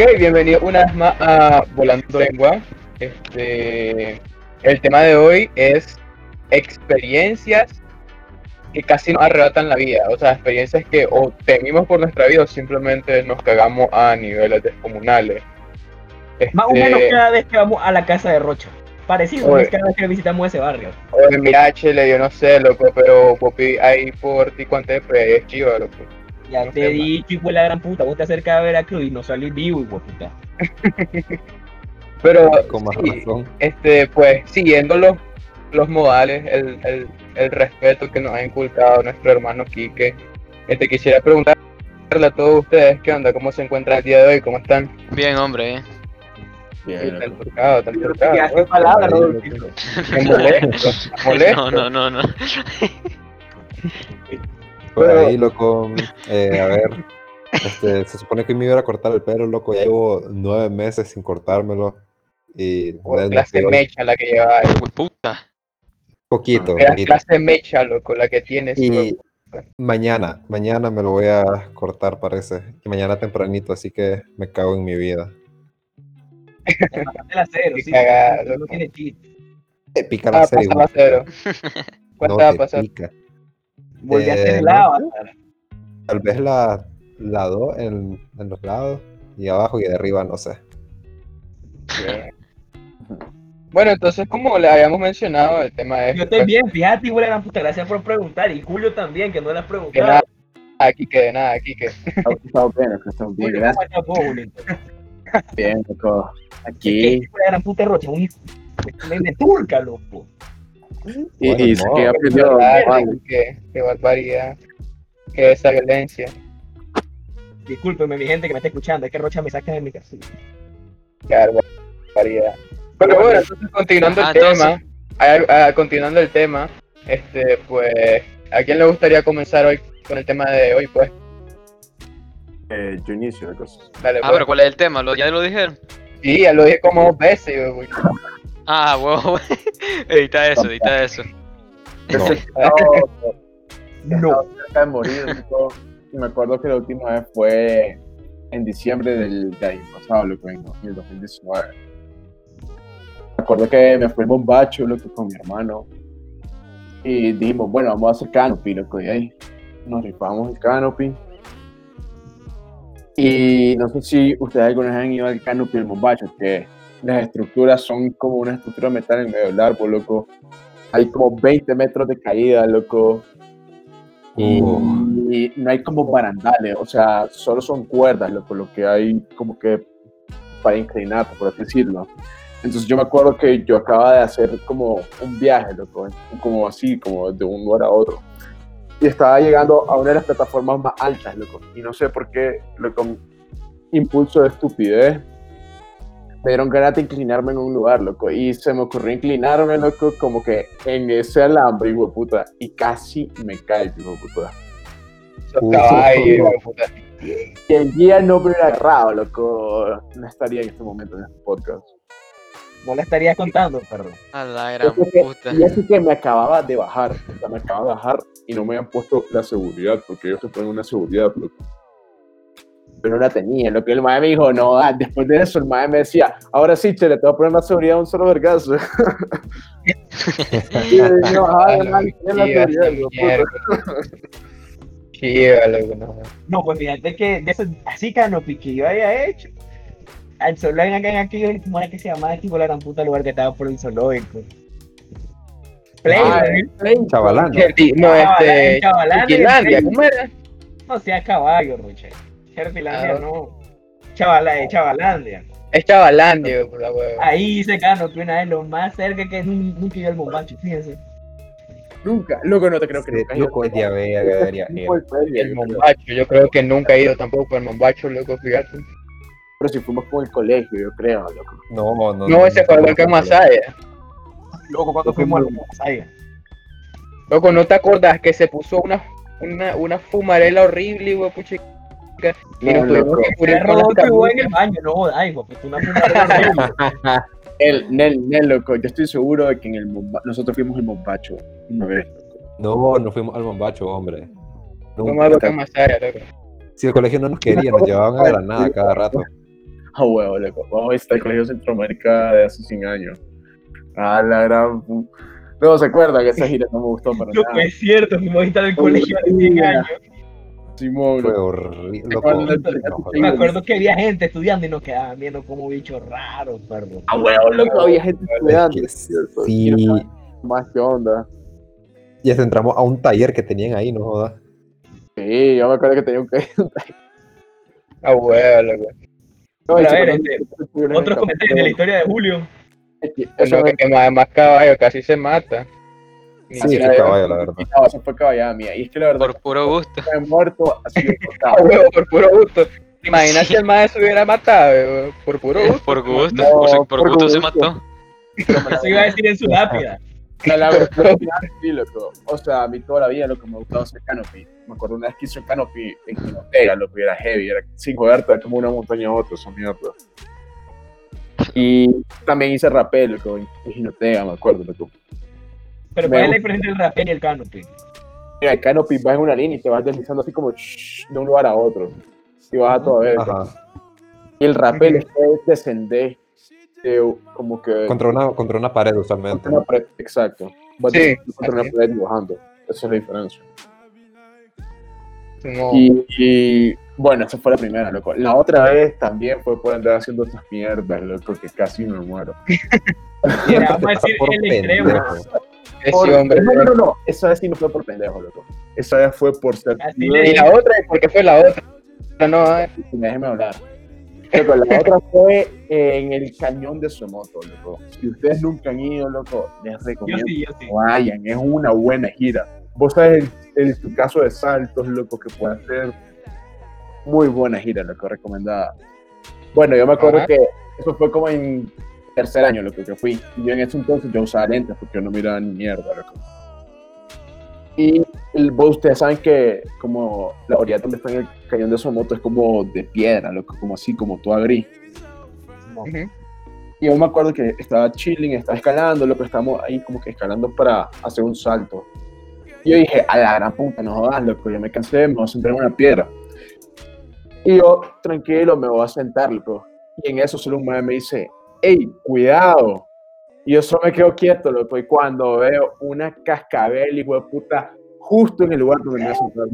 Ok, bienvenido una vez más a Volando Lengua. Este, el tema de hoy es experiencias que casi nos arrebatan la vida. O sea, experiencias que o temimos por nuestra vida o simplemente nos cagamos a niveles descomunales. Más o Este, menos cada vez que vamos a la casa de Rocha. Parecido Oye. es cada vez que visitamos ese barrio. Oye, mira, chile, yo no sé, loco, pero Popi ahí por ti, ¿cuánto es? Pues es chido, loco. Ya No te he dicho, hijo de la gran puta, vos te acercas a Veracruz y no salís vivo, hijo de puta. Pero, Con más sí, razón. este, pues, siguiendo los, los modales, el, el, el respeto que nos ha inculcado nuestro hermano Quique, este, quisiera preguntarle a todos ustedes, ¿qué onda? ¿Cómo se encuentran el día de hoy? ¿Cómo están? Bien, hombre, eh. Tan turcados, tan palabras, Rodolfo. molesto, molesto. No, no, no, no. Por Pero- ahí, loco. eh, a ver. Este, se supone que me iba a cortar el pelo, loco. Ya llevo nueve meses sin cortármelo. Y Oh, clase hoy- mecha la que lleva ahí. Uy, puta. poquito, Era poquito. clase mecha, loco, la que tienes. Y mañana, mañana me lo voy a cortar, parece. Y mañana tempranito, así que me cago en mi vida. Mataste la cero, sí. cagada, No loco. tiene chiste. Te pica Ah, la serie. pasaba cero. ¿Cuánto No va a pasar? pica. Volví a Eh, hacer el avatar. Tal vez la, la 2 en, en los lados. Y abajo y de arriba, no sé. Bien. Bueno, entonces, como le habíamos mencionado, el tema es. Yo estoy bien, fíjate, la gran puta, gracias por preguntar. Y Julio también, que no le has De preguntado. nada, aquí que de nada, aquí que. Estamos bien, loco, estamos bien, gracias. Bien, loco. ¿Qué Aquí. la gran puta Rocha? Un de turca, loco. Y, Bueno, y no. que aprendió. barbaridad, qué, qué barbaridad. Qué esa violencia. Discúlpeme, mi gente que me está escuchando, es que Rocha me saca de mi casa. Qué barbaridad. Pero bueno, entonces continuando Ajá, el tema, ah, ah, continuando el tema, este, pues, ¿a quién le gustaría comenzar hoy con el tema de hoy? Pues, Eh, yo inicio la cosa. dale, Ah, pues. pero ¿cuál es el tema? ¿Lo, ¿Ya lo dijeron? Sí, ya lo dije como dos veces. Ah, huevo. edita eso, edita eso. No, No. cerca de morir, loco. Y me acuerdo que la última vez fue en diciembre del, del año pasado, loco, en el 2019. Me acuerdo que me fui al bombacho, loco, con mi hermano. Y dijimos, bueno, vamos a hacer canopy, loco. Y ahí nos rifamos el canopy. Y no sé si ustedes alguna vez han ido al canopy del bombacho, que las estructuras son como una estructura metal en medio del árbol, loco. Hay como 20 metros de caída, loco. Y, Uh. y no hay como barandales, o sea, solo son cuerdas, loco, lo que hay como que para inclinarte, por así decirlo. Entonces yo me acuerdo que yo acababa de hacer como un viaje, loco, como así, como de un lugar a otro. Y estaba llegando a una de las plataformas más altas, loco. Y no sé por qué, loco, impulso de estupidez, me dieron ganas de inclinarme en un lugar, loco. Y se me ocurrió inclinarme, loco, como que en ese alambre, hijo puta. Y casi me cae, hijo puta. Esos caballos, hijo puta. Si el día no me hubiera agarrado, loco, no estaría en este momento en este podcast. No le estarías contando, perdón. A la gran que- puta. y eso que me acababa de bajar, o sea, me acababa de bajar y no me habían puesto la seguridad, porque ellos te ponen una seguridad, loco. Pero no la tenía, lo que el mae me dijo, no, ah, después de eso el mae me decía, ahora sí, che, le te voy a poner la seguridad a un solo vergazo. y yo, no, Ah, la seguridad, pues fíjate que de eso, así canopy que yo había hecho. Al zoológico acá en aquello, ¿cómo era que se llamaba? Tipo la gran puta lugar que estaba por el zoológico. Play, Ah, ¿no? chavalán. No, este. Chavalán, ¿cómo era? No sea caballo, Roche. Cherfilandia Ah. no. Chavala, eh, Chavalandia. Es Chavalandia, por la hueva. Ahí hice canopy una vez, lo más cerca que nun- nunca iba al bombacho, fíjense. Nunca, loco, no te creo que Sí, nunca he ido. loco, es que debería ir. El El yo creo. Que nunca he ido tampoco al Mombacho, loco, fíjate. Pero si fuimos con el colegio, yo creo, loco. No, no. No, ese fue el volcán Masaya. Luego cuando fuimos al Masaya. Loco, ¿no te acordás que se puso una, una, una fumarela horrible, güey, pucha? Y No, nos tuvimos loco. que cubrir Era con las Rodolfo y vos en el camuchas. baño, no jodas, hijo, pues una. El, Nel, Nel, loco, yo estoy seguro de que en el Momba- nosotros fuimos una vez. No, no fuimos al bombacho, hombre. Al loco. Si el colegio no nos quería, nos llevaban a Granada cada rato. Ah, huevo, loco. Vamos a visitar el Colegio Centroamérica de hace 100 años. Ah, la gran. No, ¿se acuerdan que esa gira no me gustó para Lo nada? que es cierto, fuimos a en el colegio hace 100 años. Simón, Fue horrible. ¿Te Loco. acuerdas del- No, joder. Y me acuerdo que había gente estudiando y nos quedaban viendo como bichos raros, perro. Ah, loco. Había gente estudiando. Es que ¿cierto? sí. Más que onda. Y hasta entramos a un taller que tenían ahí, no jodas. Sí, yo me acuerdo que tenía un Ah, huevo, loco. No, Pero y a ver, este, Otros comentarios de la historia de Julio. Eso que más caballo, casi se mata. Sí, qué caballo, la verdad. no, eso fue caballada mía. Y es que la verdad, Por puro gusto. que me he muerto así de Ah, huevo, por puro gusto. ¿Te imaginas si el maestro se hubiera matado? Por puro gusto. Por gusto. No, por, por por gusto se mató. Eso iba a decir en su lápida. La, la verdad, sí, loco. O sea, a mí toda la vida lo que me gustaba hacer canopy. Me acuerdo una vez que hice un canopy en Jinotega, lo que era heavy, era sin joderte, era como una montaña a otra, esa mierda. Y también hice rapel, loco, en Jinotega, me acuerdo, loco. Pero ¿cuál es la diferencia entre el rapel y el canopy? Mira, el canopy vas en una línea y te vas deslizando así como shh, de un lugar a otro. Y vas a toda vez. Ajá. Y el rapel es descender de como que Contra una, contra una pared contra usualmente. una pared. Exacto. Vas Sí, descendiendo contra una así. pared y bajando. Esa es la diferencia. Como- Y, y, bueno, esa fue la primera, loco. La otra vez también fue por andar haciendo estas mierdas, loco, que casi me muero. Mira, vamos a decir el extremo. Por- hombre. no, no, no, no, esa vez sí no fue por pendejo, loco. Esa vez fue por ser. Y la otra, ¿por qué fue la otra? No, eh. Déjeme hablar. Loco, la otra fue en el cañón de Somoto, loco. Si ustedes nunca han ido, loco, les Yo recomiendo sí, yo sí. que vayan. Es una buena gira. Vos sabes el, el- tu caso de saltos, loco, que puede ser muy buena gira, loco, recomendada. Bueno, yo me acuerdo Ajá. que eso fue como en tercer año, loco, que fui. Yo en ese entonces yo usaba lentes porque yo no miraba ni mierda, loco. Y el, vos, ustedes saben que como la orilla donde está en el cañón de Somoto es como de piedra, loco, como así, como toda gris. Ujú. Y yo me acuerdo que estaba chilling, estaba escalando, loco, estábamos ahí como que escalando para hacer un salto. Y yo dije, a la gran puta, no jodas, loco, yo me cansé, me voy a sentar en una piedra. Y yo, tranquilo, me voy a sentar, loco. Y en eso solo un madre me dice, hey, cuidado. Y yo solo me quedo quieto, loco, y cuando veo una cascabel, hijo de puta, justo en el lugar donde me voy a sentar.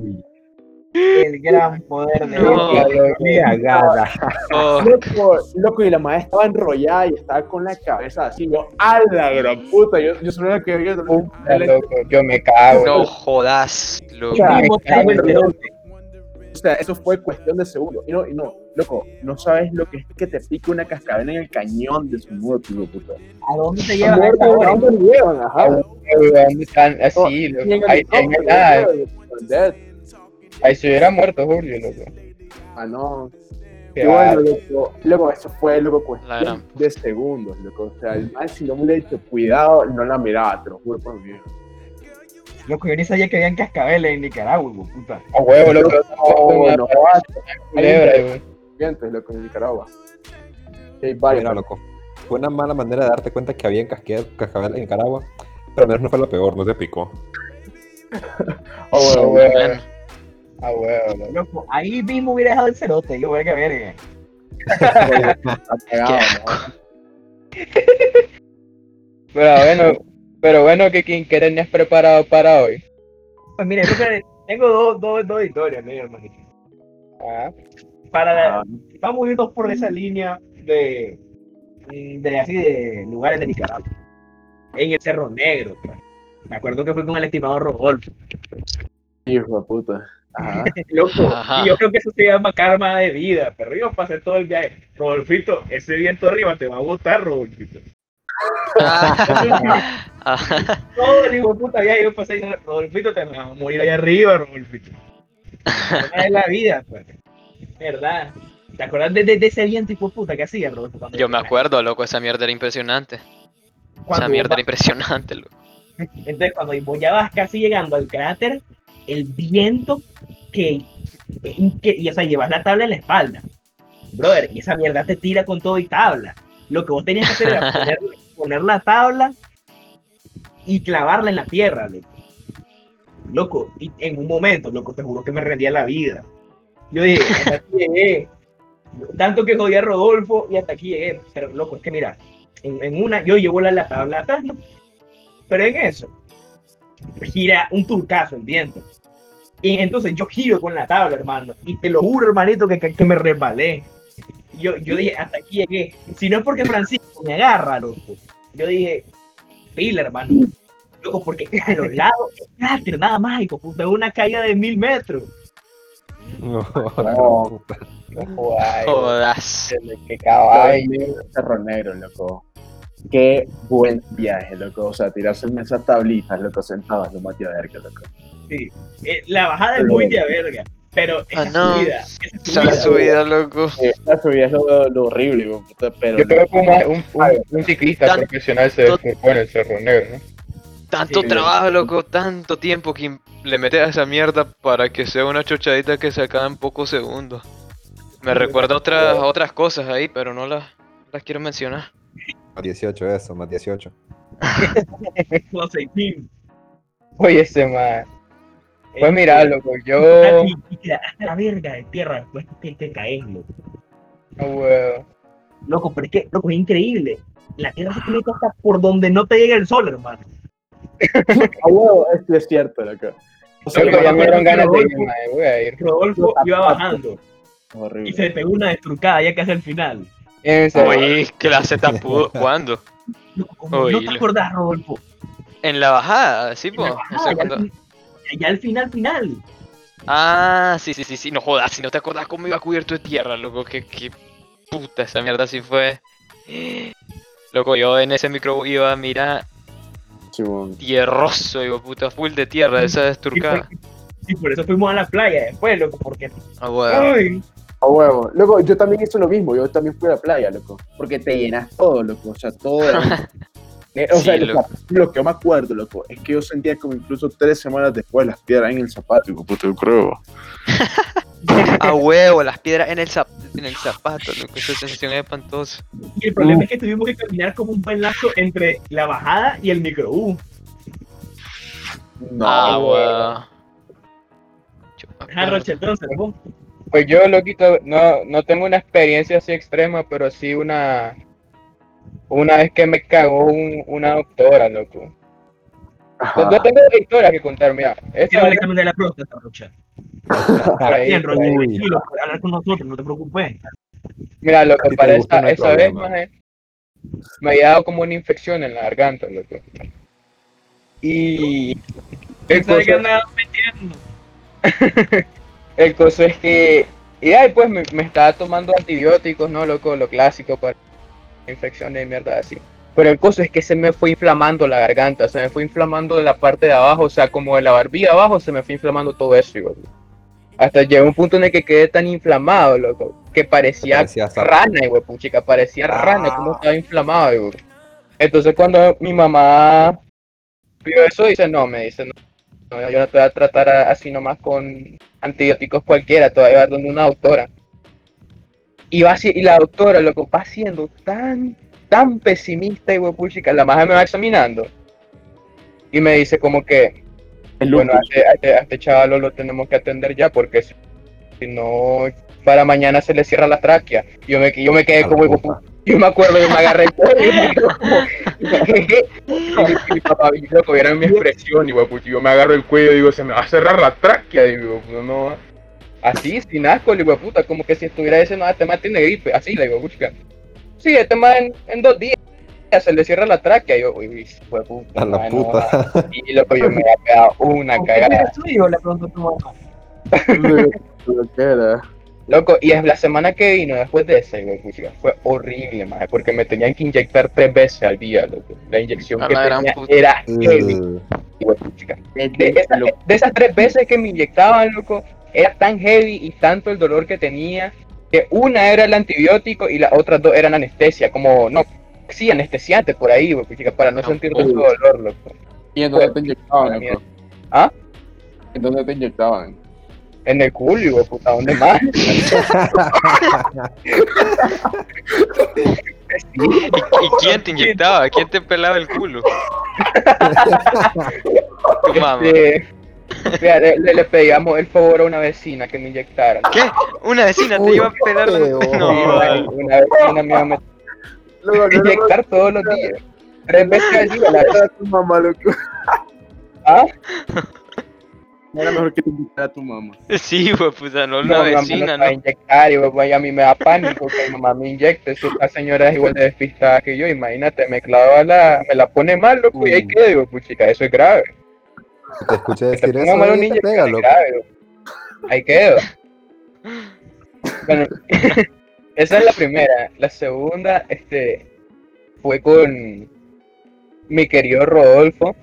El gran poder de No. Qué cagada. Oh, Loco, loco, y la madre estaba enrollada y estaba con la cabeza así, yo, a la gran puta, yo, yo solo que Puta, loco, yo me cago. no jodas, loco. sea, me cago, sea, eso fue cuestión de segundos, y no, y no, loco, no sabes lo que es que te pique una cascabel en el cañón de su muerto, hijo de puta. ¿A dónde te ¿A llevan a dónde- lo llevan? Ajá. ¿Dónde están así, loco? Ahí, nada, dead. ahí se hubiera muerto Julio, loco. Ah, no. Qué bueno, loco, loco, eso fue, loco, cuestión de segundos, loco. O sea, el mal, si no me hubiera dicho cuidado, no la miraba, te lo juro por mi vida. Loco, yo ni sabía que habían cascabeles en Nicaragua, hijo de puta. A huevo, loco. No, no, culebra, güey. loco, en Nicaragua. Hay varios. Loco. Fue una mala manera de darte cuenta que había en casque- cascabel en Nicaragua. Pero al menos no fue la peor, no te picó. Oh, huevo, Bueno, a huevo, loco. Loco, ahí mismo hubiera dejado el cerote, yo verga, verga. está cagado, ¿no? Pero bueno, pero bueno, que quien que tenías preparado para hoy. Pues mire, tengo dos, dos, dos historias, mi hermanito. Ah, Para, Ah, vamos a irnos por esa línea de, de así de lugares de Nicaragua. En el Cerro Negro. pues. Me acuerdo que fue con el estimado Rodolfo. hijo de puta. Ajá. Loco, Ajá. y yo creo que eso se llama karma de vida, pero yo pasé todo el viaje. Rodolfito, ese viento arriba te va a gustar, Rodolfito. Todo el hijo de puta viaje yo pasé, y, Rodolfito, te vas a morir allá arriba, Rodolfito. Esa es la vida, pues. ¿Verdad? ¿Te acuerdas de, de- de ese viento hijo de puta que hacía, Rodolfo? cuando- Yo me acuerdo, loco, esa mierda era impresionante. Esa mierda era impresionante, loco. Entonces, cuando vos ya vas casi llegando al cráter, el viento que, que- y o sea, llevas la tabla en la espalda. Brother, y esa mierda te tira con todo y tabla. Lo que vos tenías que hacer era poner, poner la tabla y clavarla en la tierra, loco. Y en un momento, loco, te juro que me rendía la vida. Yo dije, hasta aquí llegué. Tanto que jodía a Rodolfo y hasta aquí llegué. Pero loco, es que mira, en, una yo llevo la, la tabla atrás. Pero en eso, gira un turcazo el viento. Y entonces yo giro con la tabla, hermano. Y te lo juro, hermanito, que, que me resbalé. Yo, yo dije, hasta aquí llegué. Si no es porque Francisco me agarra, loco. Yo dije, pila, hermano. Loco, porque a los lados, es cráter, nada mágico, puta, es una caída de mil metros. No, No. puta. No jodas, qué caballo. Cerro Negro, loco. Qué buen viaje, loco. O sea, tirarse en esas tablitas, loco, sentados, lo más de verga, loco. Sí. Eh, la bajada es muy de verga. Pero esa Ah, no. subida, esa subida, subida, loco. La subida es lo, lo horrible, puta, pero. Yo creo que un, un, un, un ciclista Tan- profesional se desfocó en el Cerro Negro, ¿no? Tanto Sí. trabajo, loco, tanto tiempo que le metes a esa mierda para que sea una chochadita que se acaba en pocos segundos. Me recuerda otras otras cosas ahí, pero no las, las quiero mencionar. Más 18 eso, más 18. los 16. Oye, ese man. Pues Este, mira, loco, yo. y- y te hasta la verga de tierra después te, te caes, loco. No, huevo. Loco, pero es que, loco, es increíble. La tierra se conecta hasta por donde no te llega el sol, hermano. Ah, huevo, esto es cierto, loco. O sea, Loco, que ya me dieron ganas de ir, Rodolfo- man, voy a ir. Rodolfo iba bajando horrible. y se pegó una destrucada ya casi al final. Serio. Uy, clase tan pudo. ¿Cuándo? Loco, ¿cómo no te acordás, Rodolfo? En la bajada, sí, En ya, al final, final. Ah, sí, sí, sí, sí. No jodas, si no te acordás cómo iba cubierto de tierra, loco. Que, que puta, esa mierda sí fue. Loco, yo en ese micro iba, mira, Sí, tierroso, digo, puta, full de tierra, esa desturcada. por- y por eso fuimos a la playa después, loco, porque. Ah, bueno. Ay, A huevo. Loco, yo también hice lo mismo. Yo también fui a la playa, loco. Porque te llenas todo, loco. O sea, todo. Eh, o Sí, sea, loco. lo que yo me acuerdo, loco, es que yo sentía como incluso tres semanas después las piedras en el zapato. Digo, puta, yo creo. A huevo, las piedras en el, zap- en el zapato, loco. Esa sensación es espantosa. Y el problema es que tuvimos que caminar como un buen lazo entre la bajada y el micro U. No, ah, me Ajá, acuerdo. Roche, entonces, ¿no? Pues yo, loquito, no, no tengo una experiencia así extrema, pero sí una. Una vez que me cagó un- una doctora, loco. Ajá. No tengo historia que contar, mira. Quiero el examen de la próstata, Bien, tranquilo, puedes hablar con nosotros, no te preocupes. Mira, ti te para esa, esa vez, maje, me había dado como una infección en la garganta, loco. Y el ¿Sabes qué coso, andaba metiendo? el coso es que, y ahí pues me, me estaba tomando antibióticos, ¿no, loco? Lo clásico para infecciones y mierda así. Pero el coso es que se me fue inflamando la garganta, se me fue inflamando de la parte de abajo, o sea, como de la barbilla abajo, se me fue inflamando todo eso, igual. Hasta llegó un punto en el que quedé tan inflamado, loco, que parecía rana, güey, puchica, parecía Ah. rana, como estaba inflamado, güey. Entonces cuando mi mamá vio eso, dice, no, me dice, no, no, yo no te voy a tratar así nomás con antibióticos cualquiera, te voy a llevar donde una doctora. Y, va y la doctora, loco, va siendo tan, tan pesimista, y güey, puchica, la maja me va examinando. Y me dice como que, El bueno, a este, a este- a este chavalo lo tenemos que atender ya porque si, si no, para mañana se le cierra la tráquea. Yo me, yo me quedé como, puta. yo me acuerdo que me agarré el cuello y me quedé como, y mi, papá, loco, vieron mi expresión, y yo me agarro el cuello y digo, se me va a cerrar la tráquea, digo, no, no, así, sin asco, le puta, como que si estuviera diciendo, ah, este man tiene gripe, así, le digo, puchica. Sí, este man en, en dos días se le cierra la tráquea, y yo, uy, uy, fue puta, A la man, no, puta. y loco, yo me había pegado una ¿Con qué cagada. hijo? Le preguntó tu mamá. Lo que era. Loco, y es la semana que vino después de ese, güey, puchica, fue horrible, maje, porque me tenían que inyectar tres veces al día, loco. La inyección A que la tenía era heavy, Uh, güey, puchica. De, esa- de esas tres veces que me inyectaban, loco, era tan heavy y tanto el dolor que tenía, que una era el antibiótico y las otras dos eran anestesia, como, no, sí, anestesiante por ahí, güey, puchica, para no No, sentir uy. tanto dolor, loco. ¿Y en dónde te inyectaban, loco? ¿Ah? ¿En dónde te inyectaban? En el culo, güey, puta, ¿dónde más? ¿Y quién te inyectaba? ¿Quién te pelaba el culo? Tu mamá. Este, Mira, le, le- le pedíamos el favor a una vecina que me inyectara. ¿Qué? Una vecina te Uy, iba a pelar la... feo. No, vale. Una vecina me iba a meter- Luego, no inyectar todos los días. Tres veces al día. La, a tu mamá, loco. ¿Ah? Era mejor que te invitara a tu mamá. Sí, güey, puta, no No, una vecina, no va a inyectar y pues, a mí me da pánico que mi mamá me inyecte. Si esta señora es igual de despistada que yo, imagínate, me clava la, me la pone mal, loco, y ahí quedo, digo, puchica, eso es grave. Si te escuché Que te decir eso, ahí niño, te pega, loco. Ahí quedo. Bueno, esa es la primera. La segunda, este, fue con mi querido Rodolfo.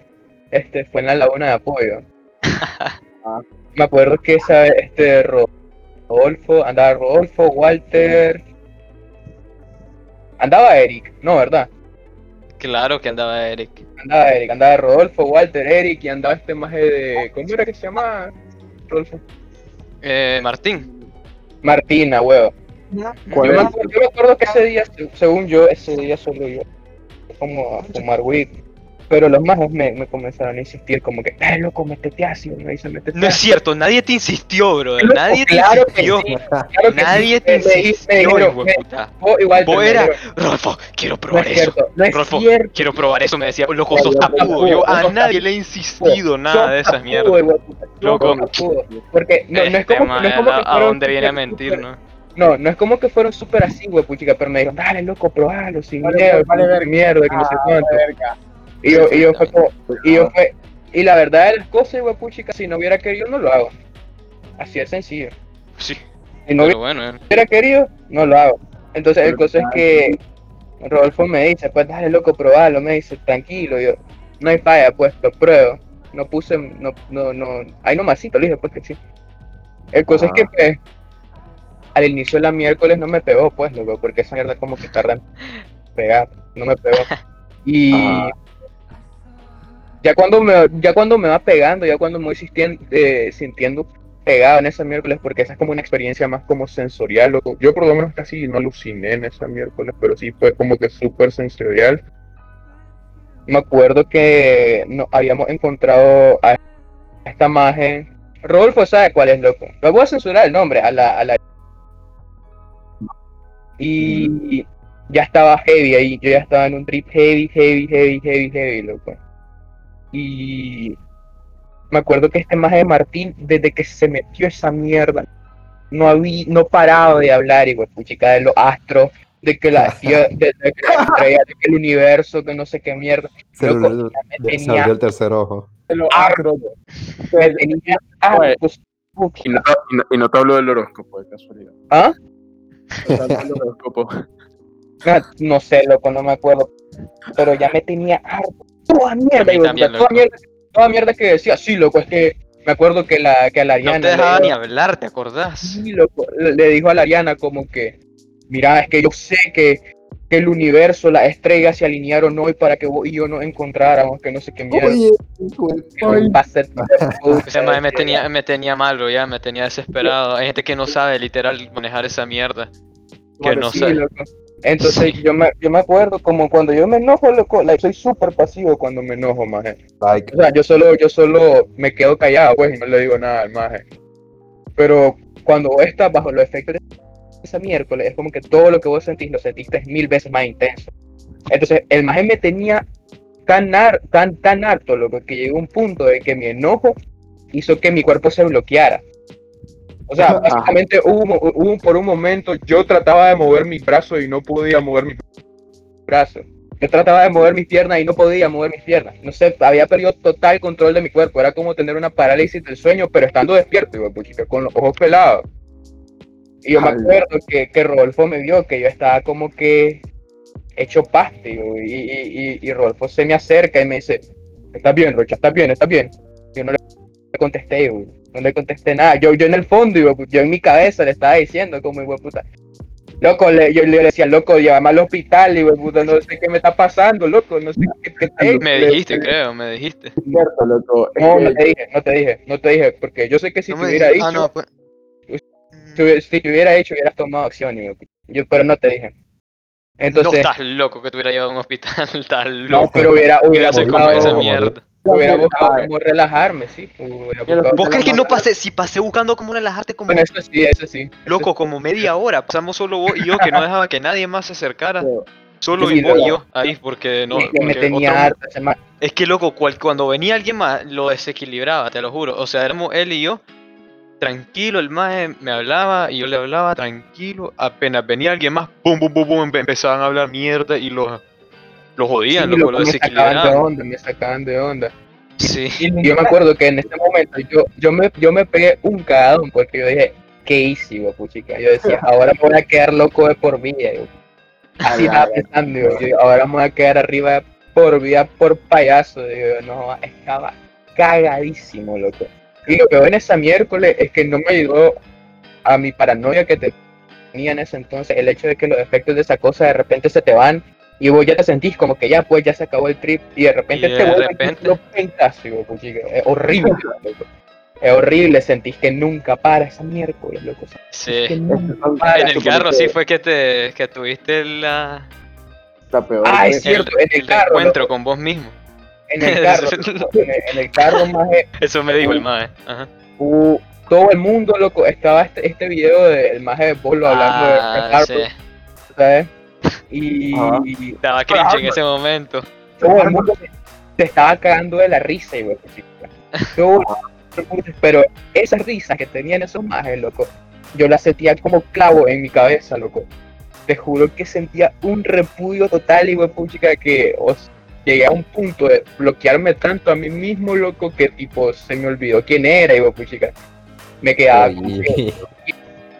Este, fue en la laguna de apoyo. Me acuerdo que esa vez, este, Rodolfo, andaba Rodolfo, Walter. Andaba Eric, no, ¿verdad? Claro que andaba Eric. Andaba Eric, andaba Rodolfo, Walter, Eric y andaba este maje de. ¿Cómo era que se llama? Rodolfo. Eh, Martín. Martina, huevo. ¿Cuál Yo me, acuerdo, yo me acuerdo que ese día, se- según yo, ese día solo yo como a fumar weed. Pero los majos me, me comenzaron a insistir como que, eh, loco, métete ácido, me dice, métete No es ácido". cierto, nadie te insistió, bro. Loco, Nadie te claro que insistió. sí, claro que Nadie sí. te me- me insistió, hijo me- de puta. vos igual Vos era, Rolfo, quiero no probar es eso. cierto, no es Rolfo, cierto. Quiero probar eso, me decía, loco, No, sos tapudo. Yo a nadie le he insistido nada de esas mierdas. Loco. Porque no, no es Este como, no es man, como que ¿a- ¿A fueron dónde viene a súper- mentir, no? No, no es como que fueron súper así, güey, puchica, pero me dijeron, dale, loco, probalo, sin Vale, miedo, vale, mierda, que no sé Ah, cuánto. Y yo, y yo fue como, y yo fue, y la verdad de las cosas, güey, puchica, si no hubiera querido, no lo hago. Así de sencillo. Sí, Si no bueno, eh. hubiera querido, no lo hago. Entonces, el cosa es que Rodolfo me dice, pues dale, loco, probalo, me dice, tranquilo, yo, no hay falla, pues, lo pruebo. No puse, no, no, no, ahí nomasito, le dije, pues que sí. El cosa es que, pues, al inicio de la miércoles no me pegó, pues, loco, porque esa mierda como que tarda en pegar, no me pegó. Y. ya cuando me, ya cuando me va pegando, ya cuando me voy sintien- eh, sintiendo pegado en esa miércoles, porque esa es como una experiencia más como sensorial, loco. Yo por lo menos casi no aluciné en esa miércoles, pero sí fue como que súper sensorial. Me acuerdo que habíamos encontrado a esta imagen. Rodolfo sabe cuál es, loco. Me voy a censurar el nombre, a la, a la... Y ya estaba heavy ahí, yo ya estaba en un trip heavy, heavy, heavy, heavy, heavy, loco. Y me acuerdo que este maje de Martín, desde que se metió esa mierda, no había, no paraba de hablar, igual, puchica, de los astros, de que la, de, de que la estrella, de que el universo, que no sé qué mierda. Se, le- Loco, se tenía- abrió el tercer ojo. de los Ah, astros. Me tenía hartos, Y no, y no- y no te hablo del horóscopo, de casualidad. ¿Ah? No te hablo del horóscopo. Ah, No sé, loco, no me acuerdo. Pero ya me tenía harto. Toda mierda, puta, toda mierda, toda mierda que decía, sí, loco, es que me acuerdo que la que a la No Ariana te le dejaba dijo- ni hablar, ¿te acordás? Sí, loco, le dijo a la Ariana como que, mira, es que yo sé que, que el universo, las estrellas se alinearon hoy para que vos y yo nos encontráramos, que no sé qué mierda. Oye, va a ser me tenía, me tenía malo ya, me tenía desesperado. Hay gente que no sabe literal manejar esa mierda. Que no Sí, sé. loco. Entonces yo me, yo me acuerdo como cuando yo me enojo, loco, like, soy súper pasivo cuando me enojo, maje. Like, O sea, yo solo, yo solo me quedo callado, pues, y no le digo nada al maje. Pero cuando vos estás bajo los efectos de esa miércoles, es como que todo lo que vos sentís, lo sentiste mil veces más intenso. Entonces, el maje me tenía tan, har- tan, tan harto, loco, que llegó un punto de que mi enojo hizo que mi cuerpo se bloqueara. O sea, Ajá. básicamente hubo, por un momento, yo trataba de mover mi brazo y no podía mover mi brazo. Yo trataba de mover mis piernas y no podía mover mis piernas. No sé, había perdido total control de mi cuerpo. Era como tener una parálisis del sueño, pero estando despierto, con los ojos pelados. Y yo me acuerdo que, que Rodolfo me vio, que yo estaba como que hecho paste, y, y, y, y Rodolfo se me acerca y me dice, ¿estás bien, Rocha? ¿Estás bien? ¿Estás bien? Yo no le contesté, hijo, no le contesté nada. Yo, yo en el fondo, yo en mi cabeza le estaba diciendo como, hijo de puta, Loco, le, yo le decía, loco, llévame al hospital, y puta, no sé qué me está pasando, loco, no sé qué, qué tengo. Me Le- dijiste, creo, me dijiste. Cierto, loco. No, no te dije, no te dije, no te dije, porque yo sé que si No te hubiera dijiste- dicho, Ah, no, pues. si, te hubiera hecho, hubieras tomado acción, y yo, pero no te dije. No Entonces, estás loco que te hubiera llevado a un hospital, estás no, loco. pero hubiera, hubiera Hubiera sido como esa morir. Mierda. Hubiera buscado como relajarme, sí. ¿Vos crees que no pasé? Si pasé buscando cómo relajarte como Bueno, eso sí, eso sí. loco, como media hora. Pasamos solo vos y yo, que no dejaba que nadie más se acercara. Pero- Solo Sí, y vos y no. yo ahí, porque no. Es que me tenía otro- harta ma- Es que loco, cual- cuando venía alguien más, lo desequilibraba, te lo juro. O sea, éramos él y yo. Tranquilo, el maje me hablaba y yo le hablaba tranquilo. Apenas venía alguien más, pum, pum, pum, pum, empe- empezaban a hablar mierda y los, los jodían, Sí, loco, loco, lo me sacaban de onda, me sacaban de onda. Sí. Y yo me acuerdo que en ese momento yo, yo, me, yo me pegué un cagadón porque yo dije, ¿qué hice, puchica? Yo decía, ahora me voy a quedar loco de por vida. yo. Así estaba pensando, yo, yo, ahora me voy a quedar arriba por vida por payaso. Digo, no, estaba cagadísimo, loco. Y lo peor en esa miércoles es que no me ayudó a mi paranoia que tenía en ese entonces el hecho de que los efectos de esa cosa de repente se te van y vos ya te sentís como que ya pues ya se acabó el trip y de repente Y te de vuelves repente- lo puchica. Es horrible, loco. Es horrible, sentís que nunca para esa miércoles, loco. Sí. Para. En el carro sí fue que te que tuviste la, Está peor. Ah, es cierto, en el el carro, encuentro loco. con vos mismo. En el carro, loco, en el, en el carro más Eso me dijo el mae. Ajá. Uh, todo el mundo, loco, estaba este, este video del maje de Polo hablando de Ah, Carlos, sí. ¿sabes? Y. Daba cringe en ese momento. todo el mundo se, estaba cagando de la risa, y Todo pero esas risas que tenían esos majes, loco, yo las sentía como clavo en mi cabeza, loco. Te juro que sentía un repudio total, y puchica, que os, llegué a un punto de bloquearme tanto a mí mismo, loco, que tipo se me olvidó quién era, y puchica. Me quedaba como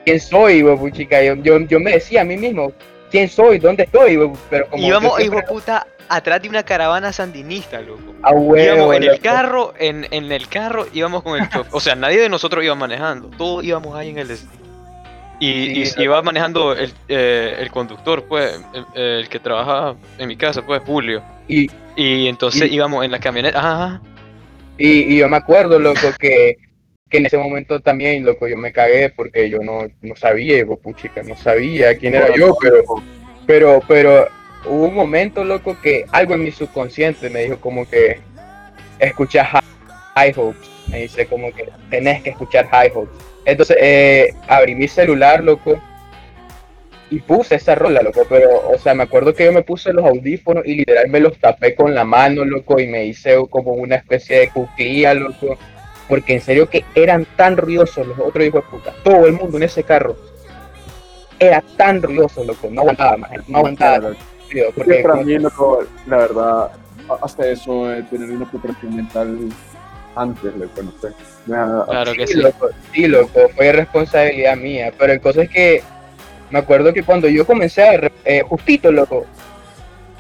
quién soy, güey, chica. Yo, yo, yo me decía a mí mismo, quién soy, dónde estoy, pero como Íbamos, hijo puta, atrás de una caravana sandinista, loco. a huevo, íbamos en el carro, en, en el carro íbamos con el chofer. O sea, nadie de nosotros iba manejando. Todos íbamos ahí en el. Y, Sí, y iba manejando el, eh, el conductor, pues, el, el que trabajaba en mi casa, pues, Julio. Y, Y entonces Y- íbamos en la camioneta. Ajá, ajá. y, y yo me acuerdo, loco, que, que en ese momento también, loco, yo me cagué porque yo no, no sabía, puchica, no sabía quién era yo, pero, pero, pero hubo un momento, loco, que algo en mi subconsciente me dijo como que escucha Hi- High Hopes, me dice como que tenés que escuchar High Hopes. Entonces eh, abrí mi celular, loco, y puse esa rola, loco, pero, o sea, me acuerdo que yo me puse los audífonos y literal me los tapé con la mano, loco, y me hice como una especie de cuclilla, loco, porque en serio que eran tan ruidosos los otros hijos de puta, todo el mundo en ese carro era tan ruidoso, loco, no aguantaba más, no aguantaba, tío, Porque porque para mí, loco, la verdad, hasta eso de tener una preparación mental antes, loco, no sé. Claro que sí, sí. loco, sí, loco, fue responsabilidad mía. Pero el cosa es que me acuerdo que cuando yo comencé a, re- eh, justito, loco,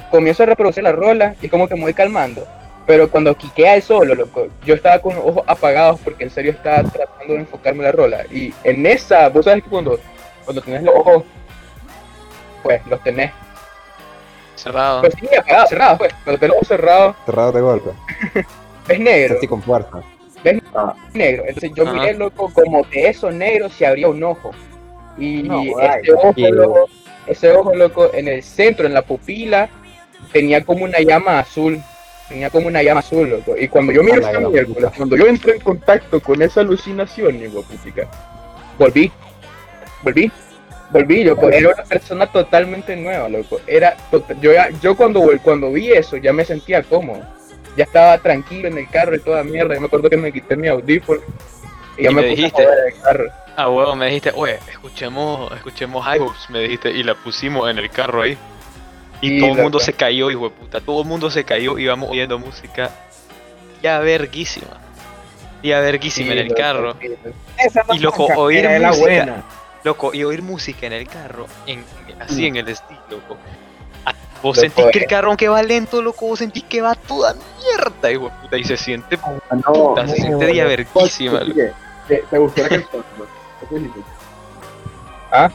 comienzo a reproducir la rola y como que me voy calmando. Pero cuando quiquea el solo, loco, yo estaba con los ojos apagados porque en serio estaba tratando de enfocarme en la rola. Y en esa, vos sabes que cuando, cuando tenés los ojos, pues los tenés, Cerrado. pues sí, apagados, cerrados, pues, cuando tenés los ojos cerrados, cerrado de golpe. es negro. Así con fuerza. negro. Entonces yo Ajá. miré, loco, como de esos negros se abría un ojo. Y No, ese, ay, ojo, loco, ese ojo, loco, en el centro, en la pupila, tenía como una llama azul. Tenía como una llama azul, loco. Y cuando yo miré A la esa gran miércoles, puta. cuando yo entré en contacto con esa alucinación, digo, putica, volví. Volví. Volví, loco. Era una persona totalmente nueva, loco. Era yo, ya- yo cuando, cuando vi eso ya me sentía cómodo. Ya estaba tranquilo en el carro y toda mierda. Yo me acuerdo que me quité mi audífono y ya Y me puse dijiste. a el carro. Ah, huevo, me dijiste, oye, escuchemos, escuchemos High Hopes, me dijiste, y la pusimos en el carro ahí. Y Sí, todo el mundo se cayó, hijo de puta, todo el mundo se cayó, íbamos oyendo música ya verguísima. Ya verguísima en el carro. Esa Y loco, oír la música. buena. Loco, y oír música en el carro, en, así Mm. en el estilo, loco. Ah, Vos Loco, sentís que el eh. carro aunque va lento, loco, vos sentís que va toda mierda, hijo de puta, y se siente Ah, puta, se no, siente no, día no. verguísima, Oye, loco. ¿qué? ¿Te, te gustó la canción? no? ¿Qué dijiste? ¿Ah?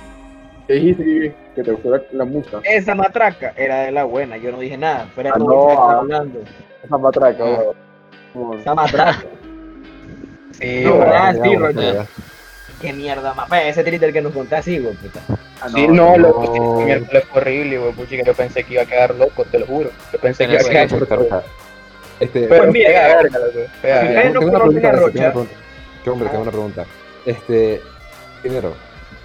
¿Qué dijiste que, que te gustó la, la música? Esa matraca era de la buena, yo no dije nada. Fuera Ah, no, que ah. hablando. Esa matraca, No. Weón. Esa matraca. Sí, No, ah, sí, Roger. Qué mierda más. Ese Twitter que nos contaste, güey, puta. Ah, Sí, no, no. loco, sí, miércoles fue horrible, güey, puchica, yo pensé que iba a quedar loco, te lo juro. Yo pensé que iba a Sí, quedar loco. Este, Pero Pues mira, pega verga, loco. No una pregunta, tengo una pregunta. Este, primero,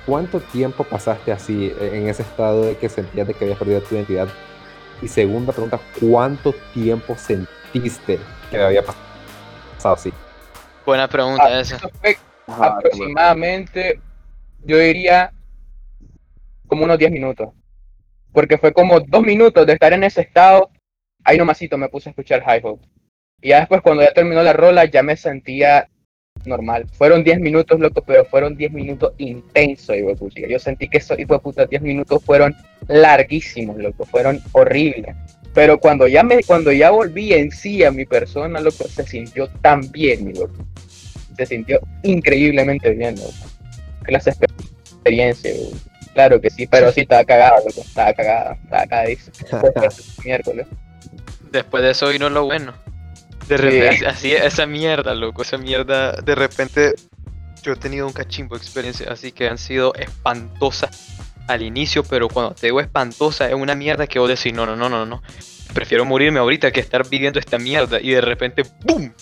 ¿cuánto tiempo pasaste así eh, en ese estado de que sentías de que habías perdido tu identidad? Y segunda pregunta, ¿cuánto tiempo sentiste que había pasado así? Buena pregunta Ah, esa. eso fue Ajá, aproximadamente, yo diría, como unos 10 minutos. Porque fue como dos minutos de estar en ese estado. Ahí nomasito me puse a escuchar High Hope. Y ya después, cuando ya terminó la rola, ya me sentía normal. Fueron 10 minutos, loco, pero fueron 10 minutos intensos, hijo de puta. Yo sentí que esos hijo de puta 10 minutos fueron larguísimos, loco. Fueron horribles. Pero cuando ya me, cuando ya volví en sí a mi persona, loco, se sintió tan bien, mi loco. Se sintió increíblemente bien, loco. Clase de experiencia, loco. Claro que sí, pero sí estaba cagado, loco. Estaba cagado, estaba cagadísimo. Miércoles. Después de eso vino lo bueno. De repente, así, esa mierda, loco, esa mierda, de repente yo he tenido un cachimbo de experiencias así que han sido espantosas al inicio, pero cuando te digo espantosa es una mierda que vos decís, no, no, no, no, no, prefiero morirme ahorita que estar viviendo esta mierda y de repente, ¡boom!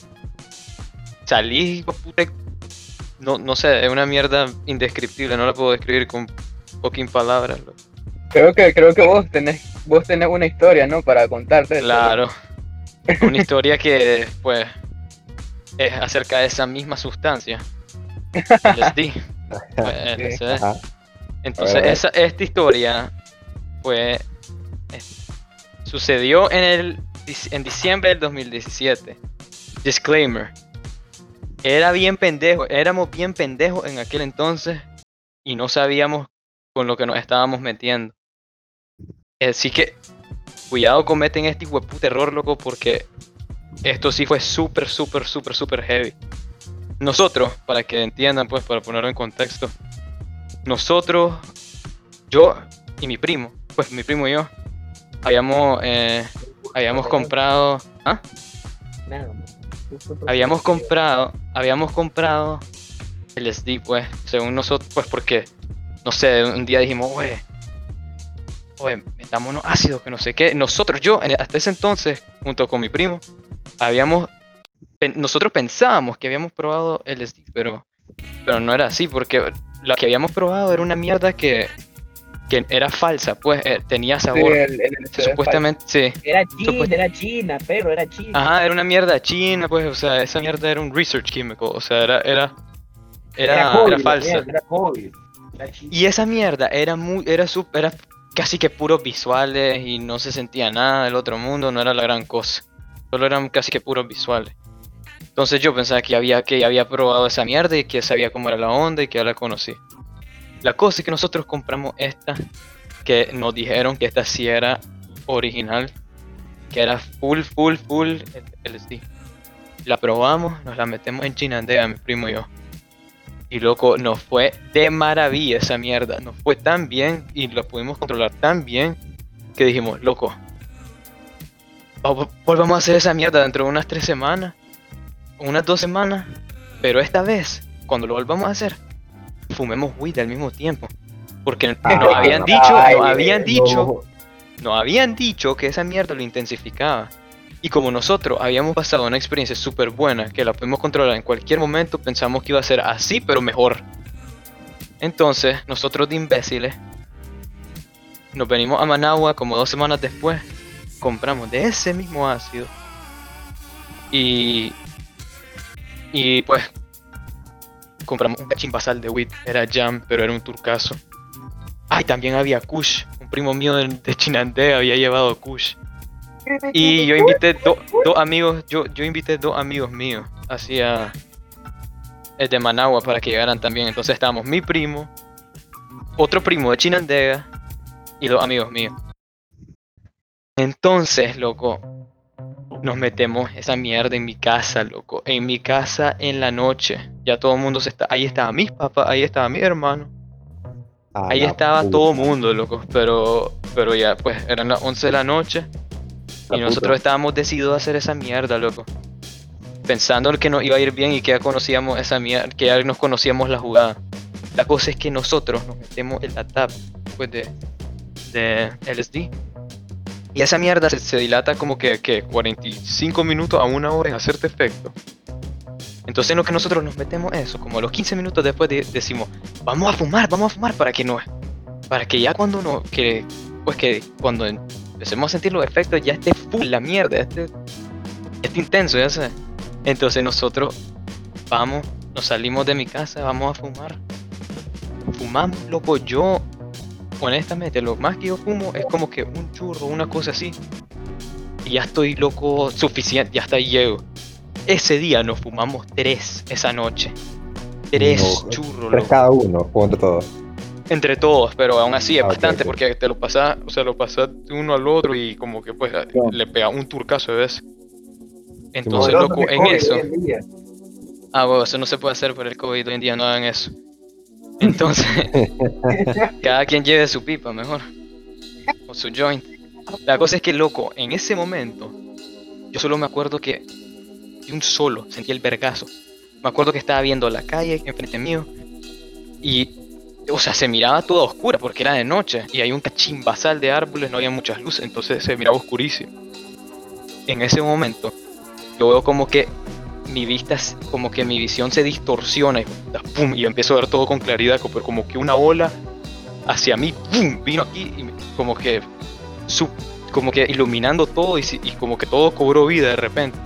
Salí, hijo de puta, no, no sé, es una mierda indescriptible, no la puedo describir con fucking palabras, loco. Creo que, creo que vos tenés, vos tenés una historia, ¿no? Para contarte. eso, Claro. Una historia que, pues, es acerca de esa misma sustancia. LSD. Pues. LSD. Entonces, esa, esta historia, fue sucedió en, el, en diciembre del 2017. Disclaimer. Era bien pendejo, éramos bien pendejos en aquel entonces y no sabíamos con lo que nos estábamos metiendo. Así que, cuidado cometen este hijo de puta error, loco, porque esto sí fue súper, súper, súper, súper heavy. Nosotros, para que entiendan, pues, para ponerlo en contexto, nosotros, yo y mi primo, pues mi primo y yo, habíamos, eh, habíamos comprado, ¿ah? Habíamos comprado, habíamos comprado el SD, pues, según nosotros, pues porque, no sé, un día dijimos, oye, oye, metámonos ácido, que no sé qué. Nosotros, yo, hasta ese entonces, junto con mi primo, habíamos, nosotros pensábamos que habíamos probado el SD, pero, pero no era así, porque lo que habíamos probado era una mierda que, que era falsa, pues, eh, tenía Sí, sabor. el- el- el- Supuestamente, sí. Era China, Supuest- era China, pero era China. Ajá, era una mierda china, pues, o sea, esa mierda era un research químico, o sea, era, era, era, COVID, era la falsa. mierda, Era COVID. Y esa mierda era muy, era sup- era casi que puros visuales y no se sentía nada del otro mundo, no era la gran cosa. Solo eran casi que puros visuales. Entonces yo pensaba que había, que había probado esa mierda y que sabía cómo era la onda y que ya la conocí. La cosa es que nosotros compramos esta, que nos dijeron que esta sí era original, que era full, full, full LSD. La probamos, nos la metemos en Chinandega, mi primo y yo. Y loco, nos fue de maravilla esa mierda. Nos fue tan bien y lo pudimos controlar tan bien que dijimos, loco, vol- volvamos a hacer esa mierda dentro de unas tres semanas, unas dos semanas. Pero esta vez, cuando lo volvamos a hacer, fumemos weed al mismo tiempo. Porque Ah, nos habían no. dicho, Ay, nos habían dicho, No, nos habían dicho que esa mierda lo intensificaba. Y como nosotros habíamos pasado una experiencia súper buena, que la pudimos controlar en cualquier momento, pensamos que iba a ser así, pero mejor. Entonces, nosotros de imbéciles, nos venimos a Managua como dos semanas después, compramos de ese mismo ácido. Y. Y pues. Compramos un cachimbasal de weed, era jam, pero era un turcaso. Ay, también había Kush, un primo mío de, de Chinandé había llevado Kush. Y yo invité do- dos amigos, yo, yo invité dos amigos míos hacia el de Managua para que llegaran también. Entonces estábamos mi primo, otro primo de Chinandega y dos amigos míos. Entonces, loco, nos metemos esa mierda en mi casa, loco. En mi casa en la noche. Ya todo el mundo se está. Ahí estaba mis papás, ahí estaba mi hermano. Ahí estaba puta. todo el mundo, loco. Pero, pero ya, pues, eran las 11 de la noche. La Y nosotros puta. estábamos decididos a hacer esa mierda, loco. Pensando que nos iba a ir bien y que ya conocíamos esa mierda, que ya nos conocíamos la jugada. La cosa es que nosotros nos metemos en la tab pues de, de LSD. Y esa mierda se, se dilata como que, que 45 minutos a una hora en hacerte efecto. Entonces en lo que nosotros nos metemos eso, como a los 15 minutos después de- decimos, vamos a fumar, vamos a fumar para que no, para que ya cuando no, que, pues que cuando empecemos a sentir los efectos ya esté full la mierda, ya esté, esté intenso, ya sé. Entonces nosotros vamos, nos salimos de mi casa, vamos a fumar. Fumamos, loco, yo, honestamente, lo más que yo fumo es como que un churro, una cosa así. Y ya estoy loco, suficiente, ya ahí llego. Ese día nos fumamos tres esa noche. Tres No, churros, Tres loco. cada uno, o entre todos. Entre todos, pero aún así es Ah, bastante porque te lo pasas, o sea, lo pasas de uno al otro y como que pues Claro. le pega un turcazo de vez. Entonces, loco, en eso. Ah, bueno, eso no se puede hacer por el COVID hoy en día, no hagan eso. Entonces, cada quien lleve su pipa mejor. O su joint. La cosa es que, loco, en ese momento, yo solo me acuerdo que de un solo sentí el vergazo. Me acuerdo que estaba viendo la calle enfrente mío y, o sea, se miraba toda oscura porque era de noche y hay un cachimbazal de árboles, no había muchas luces, entonces se miraba oscurísimo. En ese momento, yo veo como que mi vista, como que mi visión se distorsiona y, pum, y yo empiezo a ver todo con claridad, como, como que una ola hacia mí, pum, vino aquí y como que, su- como que iluminando todo y, como que todo cobró vida de repente.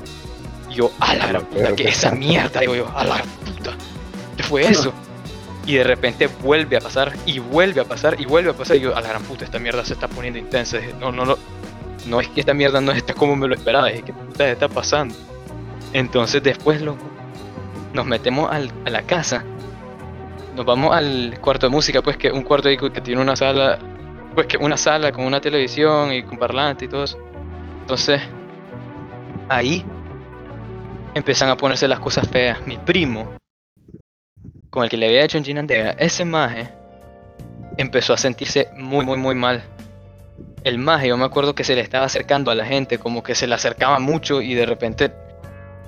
Y yo, a la gran puta, que esa mierda, digo yo, a la puta, ¿qué fue eso? Y de repente vuelve a pasar, y vuelve a pasar, y vuelve a pasar, y yo, a la gran puta, esta mierda se está poniendo intensa. No, no, no, no es que esta mierda no está como me lo esperaba, es que puta está pasando. Entonces después, loco, nos metemos al- a la casa, nos vamos al cuarto de música, pues que un cuarto que tiene una sala, pues que una sala con una televisión y con parlante y todo eso. Entonces, ahí empiezan a ponerse las cosas feas. Mi primo, con el que le había hecho en Ginandega, ese maje empezó a sentirse muy, muy, muy mal. El maje, yo me acuerdo que se le estaba acercando a la gente, como que se le acercaba mucho y de repente,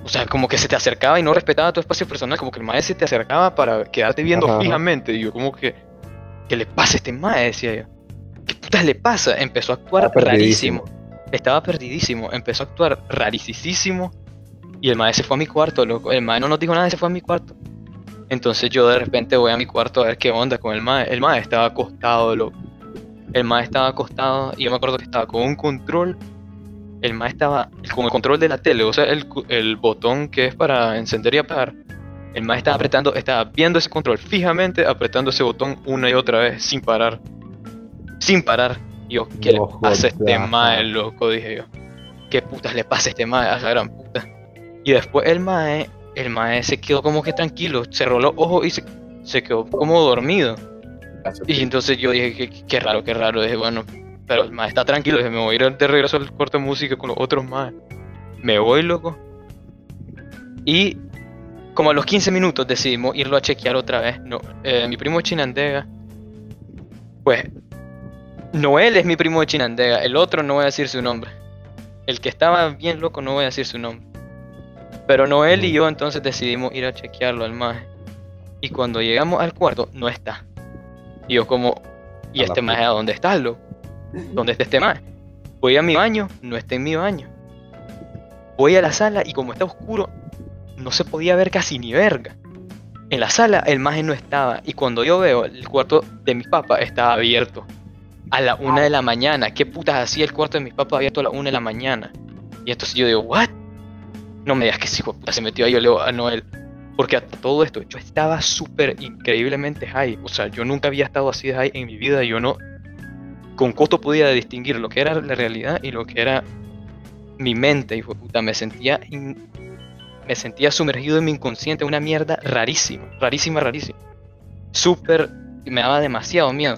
o sea, como que se te acercaba y no respetaba tu espacio personal, como que el maje se te acercaba para quedarte viendo Ajá. fijamente. Y yo, como que, ¿qué le pasa a este maje? Decía yo. ¿Qué putas le pasa? Empezó a actuar Estaba rarísimo. Estaba perdidísimo, empezó a actuar rarísimo. Y el maestro se fue a mi cuarto, loco. El maestro no nos dijo nada y se fue a mi cuarto. Entonces yo de repente voy a mi cuarto a ver qué onda con el maestro. El maestro estaba acostado, loco. El maestro estaba acostado y yo me acuerdo que estaba con un control. El maestro estaba con el control de la tele, o sea, el, el botón que es para encender y apagar. El maestro estaba apretando, estaba viendo ese control fijamente, apretando ese botón una y otra vez sin parar. Sin parar. Y yo, ¿qué le pasa a este mae, loco? Dije yo. ¿Qué putas le pasa a este mae? A la gran puta. Y después el mae, el mae se quedó como que tranquilo, cerró los ojos y se, se quedó como dormido. Y entonces yo dije, qué, qué raro, qué raro. Dije, bueno, pero el mae está tranquilo, dije, me voy a ir de regreso al cuarto de música con los otros más. Me voy, loco. Y como a los 15 minutos decidimos irlo a chequear otra vez. No, eh, mi primo de Chinandega. Pues, Noel es mi primo de Chinandega. El otro no voy a decir su nombre. El que estaba bien loco no voy a decir su nombre. Pero Noel y yo entonces decidimos ir a chequearlo al maje. Y cuando llegamos al cuarto, no está. Y yo como, ¿y A este maje a dónde está, loco? ¿Dónde está este maje? Voy a mi baño, no está en mi baño. Voy a la sala y como está oscuro, no se podía ver casi ni verga. En la sala el maje no estaba y cuando yo veo el cuarto de mis papás estaba abierto. A la una de la mañana. ¿Qué putas hacía el cuarto de mis papás abierto a la una de la mañana? Y entonces yo digo, ¿what? No me digas que ese hijo se metió ahí, yo leo a Noel. Porque hasta todo esto, yo estaba súper increíblemente high. O sea, yo nunca había estado así de high en mi vida. Yo no. Con coto podía distinguir lo que era la realidad y lo que era mi mente. Hijo puta, me sentía. me sentía sumergido en mi inconsciente. Una mierda rarísima. Rarísima, rarísima. Súper. Me daba demasiado miedo.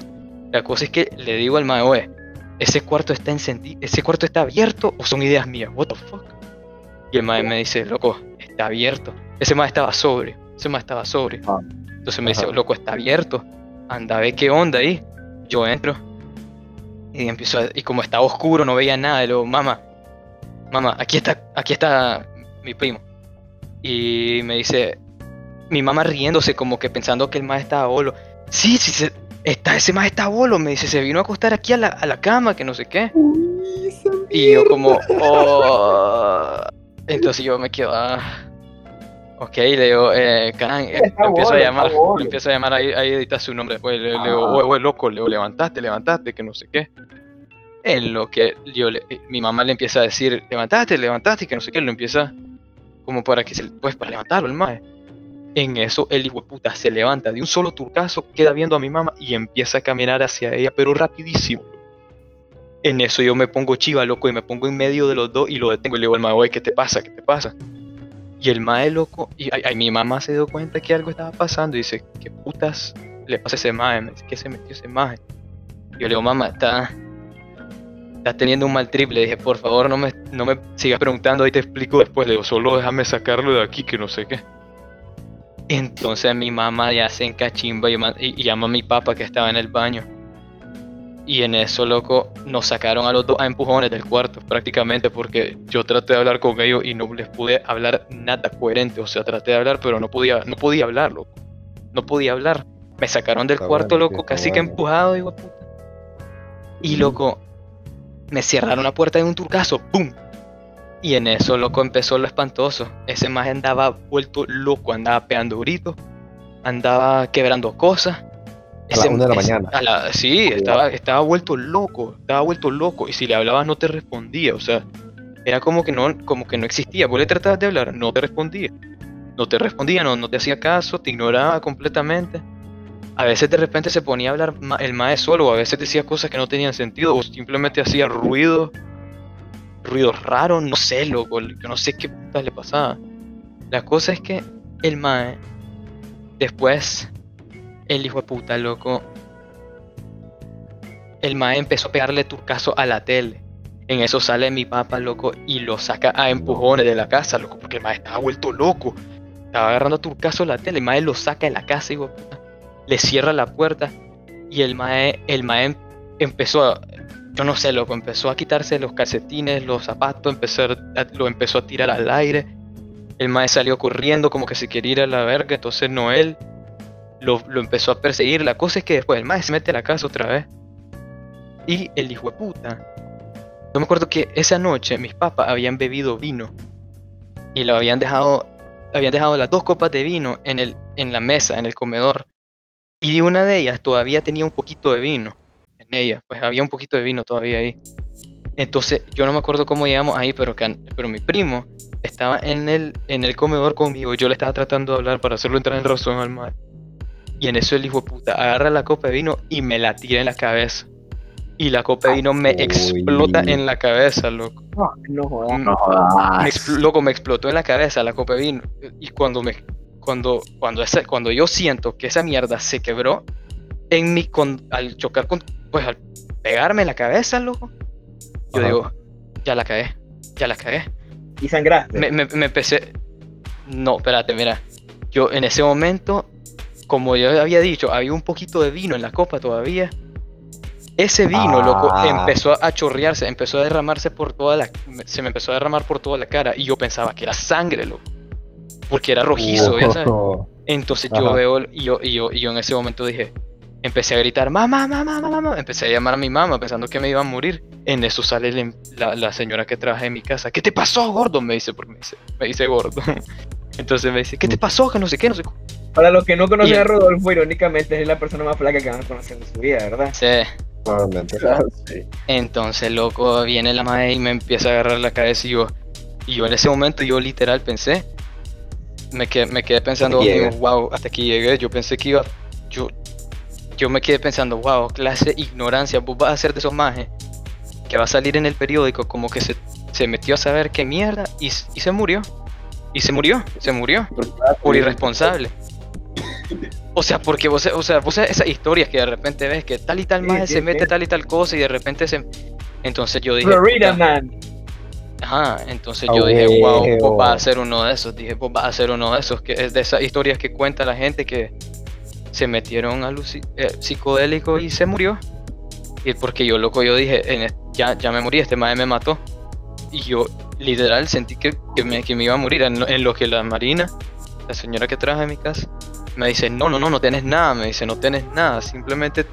La cosa es que le digo al mae, "Oe, ese cuarto está encendido. Ese cuarto está abierto o son ideas mías. What the fuck? Y el mae me dice, loco, está abierto. Ese mae estaba sobrio. Ese mae estaba sobrio. Ah. Entonces me dice, loco, está abierto. Anda, ve qué onda ahí. Yo entro. Y empiezo a- y como estaba oscuro, no veía nada. Y luego, mamá, mamá, aquí está, aquí está mi primo. Y me dice, mi mamá riéndose, como que pensando que el mae estaba bolo. Sí, sí, se- está, ese mae está bolo. Me dice, se vino a acostar aquí a la, a la cama, que no sé qué. Y yo como, oh. Entonces yo me quedo, ah. Ok, le digo, eh, eh, lo empiezo a llamar, lo empiezo a llamar ahí, ahí edita su nombre, pues le, le digo, Ah. "Oye, oye, loco, le digo, levantaste, levantaste, que no sé qué. En lo que yo le- eh, mi mamá le empieza a decir, levantaste, levantaste, que no sé qué, lo empieza como para que se, pues para levantarlo el mae. En eso el hijo de puta se levanta de un solo turcazo, queda viendo a mi mamá y empieza a caminar hacia ella, pero rapidísimo. En eso yo me pongo chiva, loco, y me pongo en medio de los dos y lo detengo y le digo al mae, "Oye, ¿qué te pasa? ¿Qué te pasa? Y el mae loco, y ay, mi mamá se dio cuenta que algo estaba pasando y dice, ¿qué putas le pasa a ese mae? ¿qué se metió ese mae? Yo le digo, mamá, está, está teniendo un mal triple. Dije, por favor, no me, no me sigas preguntando, ahí te explico después. Le digo, solo déjame sacarlo de aquí, que no sé qué. Entonces mi mamá ya se encachimba y llama a mi papá que estaba en el baño. Y en eso, loco, nos sacaron a los dos a empujones del cuarto, prácticamente, porque yo traté de hablar con ellos y no les pude hablar nada coherente. O sea, traté de hablar, pero no podía, no podía hablar, loco. No podía hablar. Me sacaron del Está cuarto, bueno, loco, casi que empujado, digo, puta. Y loco, me cerraron la puerta de un turcazo, ¡pum! Y en eso, loco, empezó lo espantoso. Ese más andaba vuelto loco, andaba pegando gritos, andaba quebrando cosas. A de la mañana. a la- sí, estaba, estaba vuelto loco, estaba vuelto loco. Y si le hablabas no te respondía, o sea, era como que no, como que no existía. Vos le tratabas de hablar, no te respondía. No te respondía, no, no te hacía caso, te ignoraba completamente. A veces de repente se ponía a hablar el maestro solo, o a veces decía cosas que no tenían sentido, o simplemente hacía ruido, ruidos raros, no sé, loco, yo no sé qué putas le pasaba. La cosa es que el mae, después, el hijo de puta, loco, el mae empezó a pegarle turcazo a la tele. En eso sale mi papá, loco, y lo saca a empujones de la casa, loco, porque el mae estaba vuelto loco. Estaba agarrando a la tele, el mae lo saca de la casa, hijo de puta. Le cierra la puerta y el mae, el mae em- empezó a, yo no sé, loco, empezó a quitarse los calcetines, los zapatos, empezó a- lo empezó a tirar al aire. El mae salió corriendo como que se quería ir a la verga, entonces Noel lo, lo empezó a perseguir. La cosa es que después el mae se mete a la casa otra vez. Y el hijo de puta. Yo me acuerdo que esa noche mis papás habían bebido vino y lo habían dejado, habían dejado las dos copas de vino en, el, en la mesa, en el comedor. Y una de ellas todavía tenía un poquito de vino en ella, pues había un poquito de vino todavía ahí. Entonces, yo no me acuerdo cómo llegamos ahí, pero, que, pero mi primo estaba en el, en el comedor conmigo. Yo le estaba tratando de hablar para hacerlo entrar en razón al mar. Y en eso el hijo de puta agarra la copa de vino y me la tira en la cabeza. Y la copa de vino me Uy. explota en la cabeza, loco. No, no jodas. No jodas. Me loco, me explotó en la cabeza la copa de vino. Y cuando me cuando cuando esa, cuando yo siento que esa mierda se quebró en mi con, al chocar con pues al pegarme en la cabeza, loco. Yo Ajá. digo, ya la cagué, ya la cagué. Y sangraste. Me, me, me empecé No, espérate, mira. Yo en ese momento como yo había dicho, había un poquito de vino en la copa todavía. Ese vino, loco, Ah. empezó a chorrearse, empezó a derramarse por toda la... Se me empezó a derramar por toda la cara y yo pensaba que era sangre, loco. Porque era rojizo, ya sabes. Entonces yo veo, y yo, y, yo, y yo en ese momento dije, empecé a gritar, mamá, mamá, mamá, mamá. Empecé a llamar a mi mamá pensando que me iba a morir. En eso sale la, la señora que trabaja en mi casa. ¿Qué te pasó, gordo? Me dice, porque me dice, me dice gordo. Entonces me dice, ¿qué te pasó? Que no sé qué, no sé qué. Para los que no conocen Y- a Rodolfo, irónicamente es la persona más flaca que van a conocer en su vida, ¿verdad? Sí. Probablemente. Sí. Entonces, loco, viene la madre y me empieza a agarrar la cabeza y yo, y yo en ese momento, yo literal pensé, me quedé, me quedé pensando, digo, wow, hasta aquí llegué, yo pensé que iba, yo, yo me quedé pensando, wow, clase de ignorancia, vos vas a ser de esos majes que va a salir en el periódico como que se, se metió a saber qué mierda y, y se murió, y se murió, se murió por irresponsable. O sea, porque vos, o sea, vos esas historias que de repente ves que tal y tal Sí, se sí. mete tal y tal cosa y de repente se... Entonces yo dije... Florida Man. Ajá, entonces A yo dije, wow, vos huevo. vas a ser uno de esos, dije, vos vas a ser uno de esos, que es de esas historias que cuenta la gente que se metieron a psicodélico y se murió. Y porque yo, loco, yo dije, en ya, ya me morí, este madre me mató. Y yo literal sentí que, que me, que me iba a morir, en, lo- en lo que la Marina, la señora que trabaja en mi casa, me dice, no, no, no, no tenés nada, me dice, no tenés nada, simplemente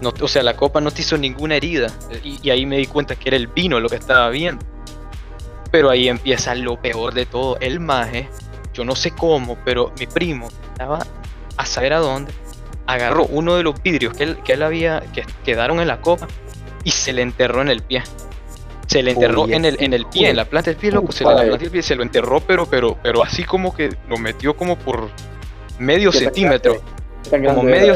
No, o sea, la copa no te hizo ninguna herida. Y, y ahí me di cuenta que era el vino lo que estaba viendo. Pero ahí empieza lo peor de todo. El maje, yo no sé cómo, pero mi primo estaba a saber a dónde. Agarró uno de los vidrios que él, que él había, que quedaron en la copa, y se le enterró en el pie. Se le enterró en el, en el pie, en la planta del pie, loco. Se le, en la planta del pie se lo enterró, pero, pero, pero así como que lo metió como por medio ¿Qué tan centímetro. ¿Qué tan Como medio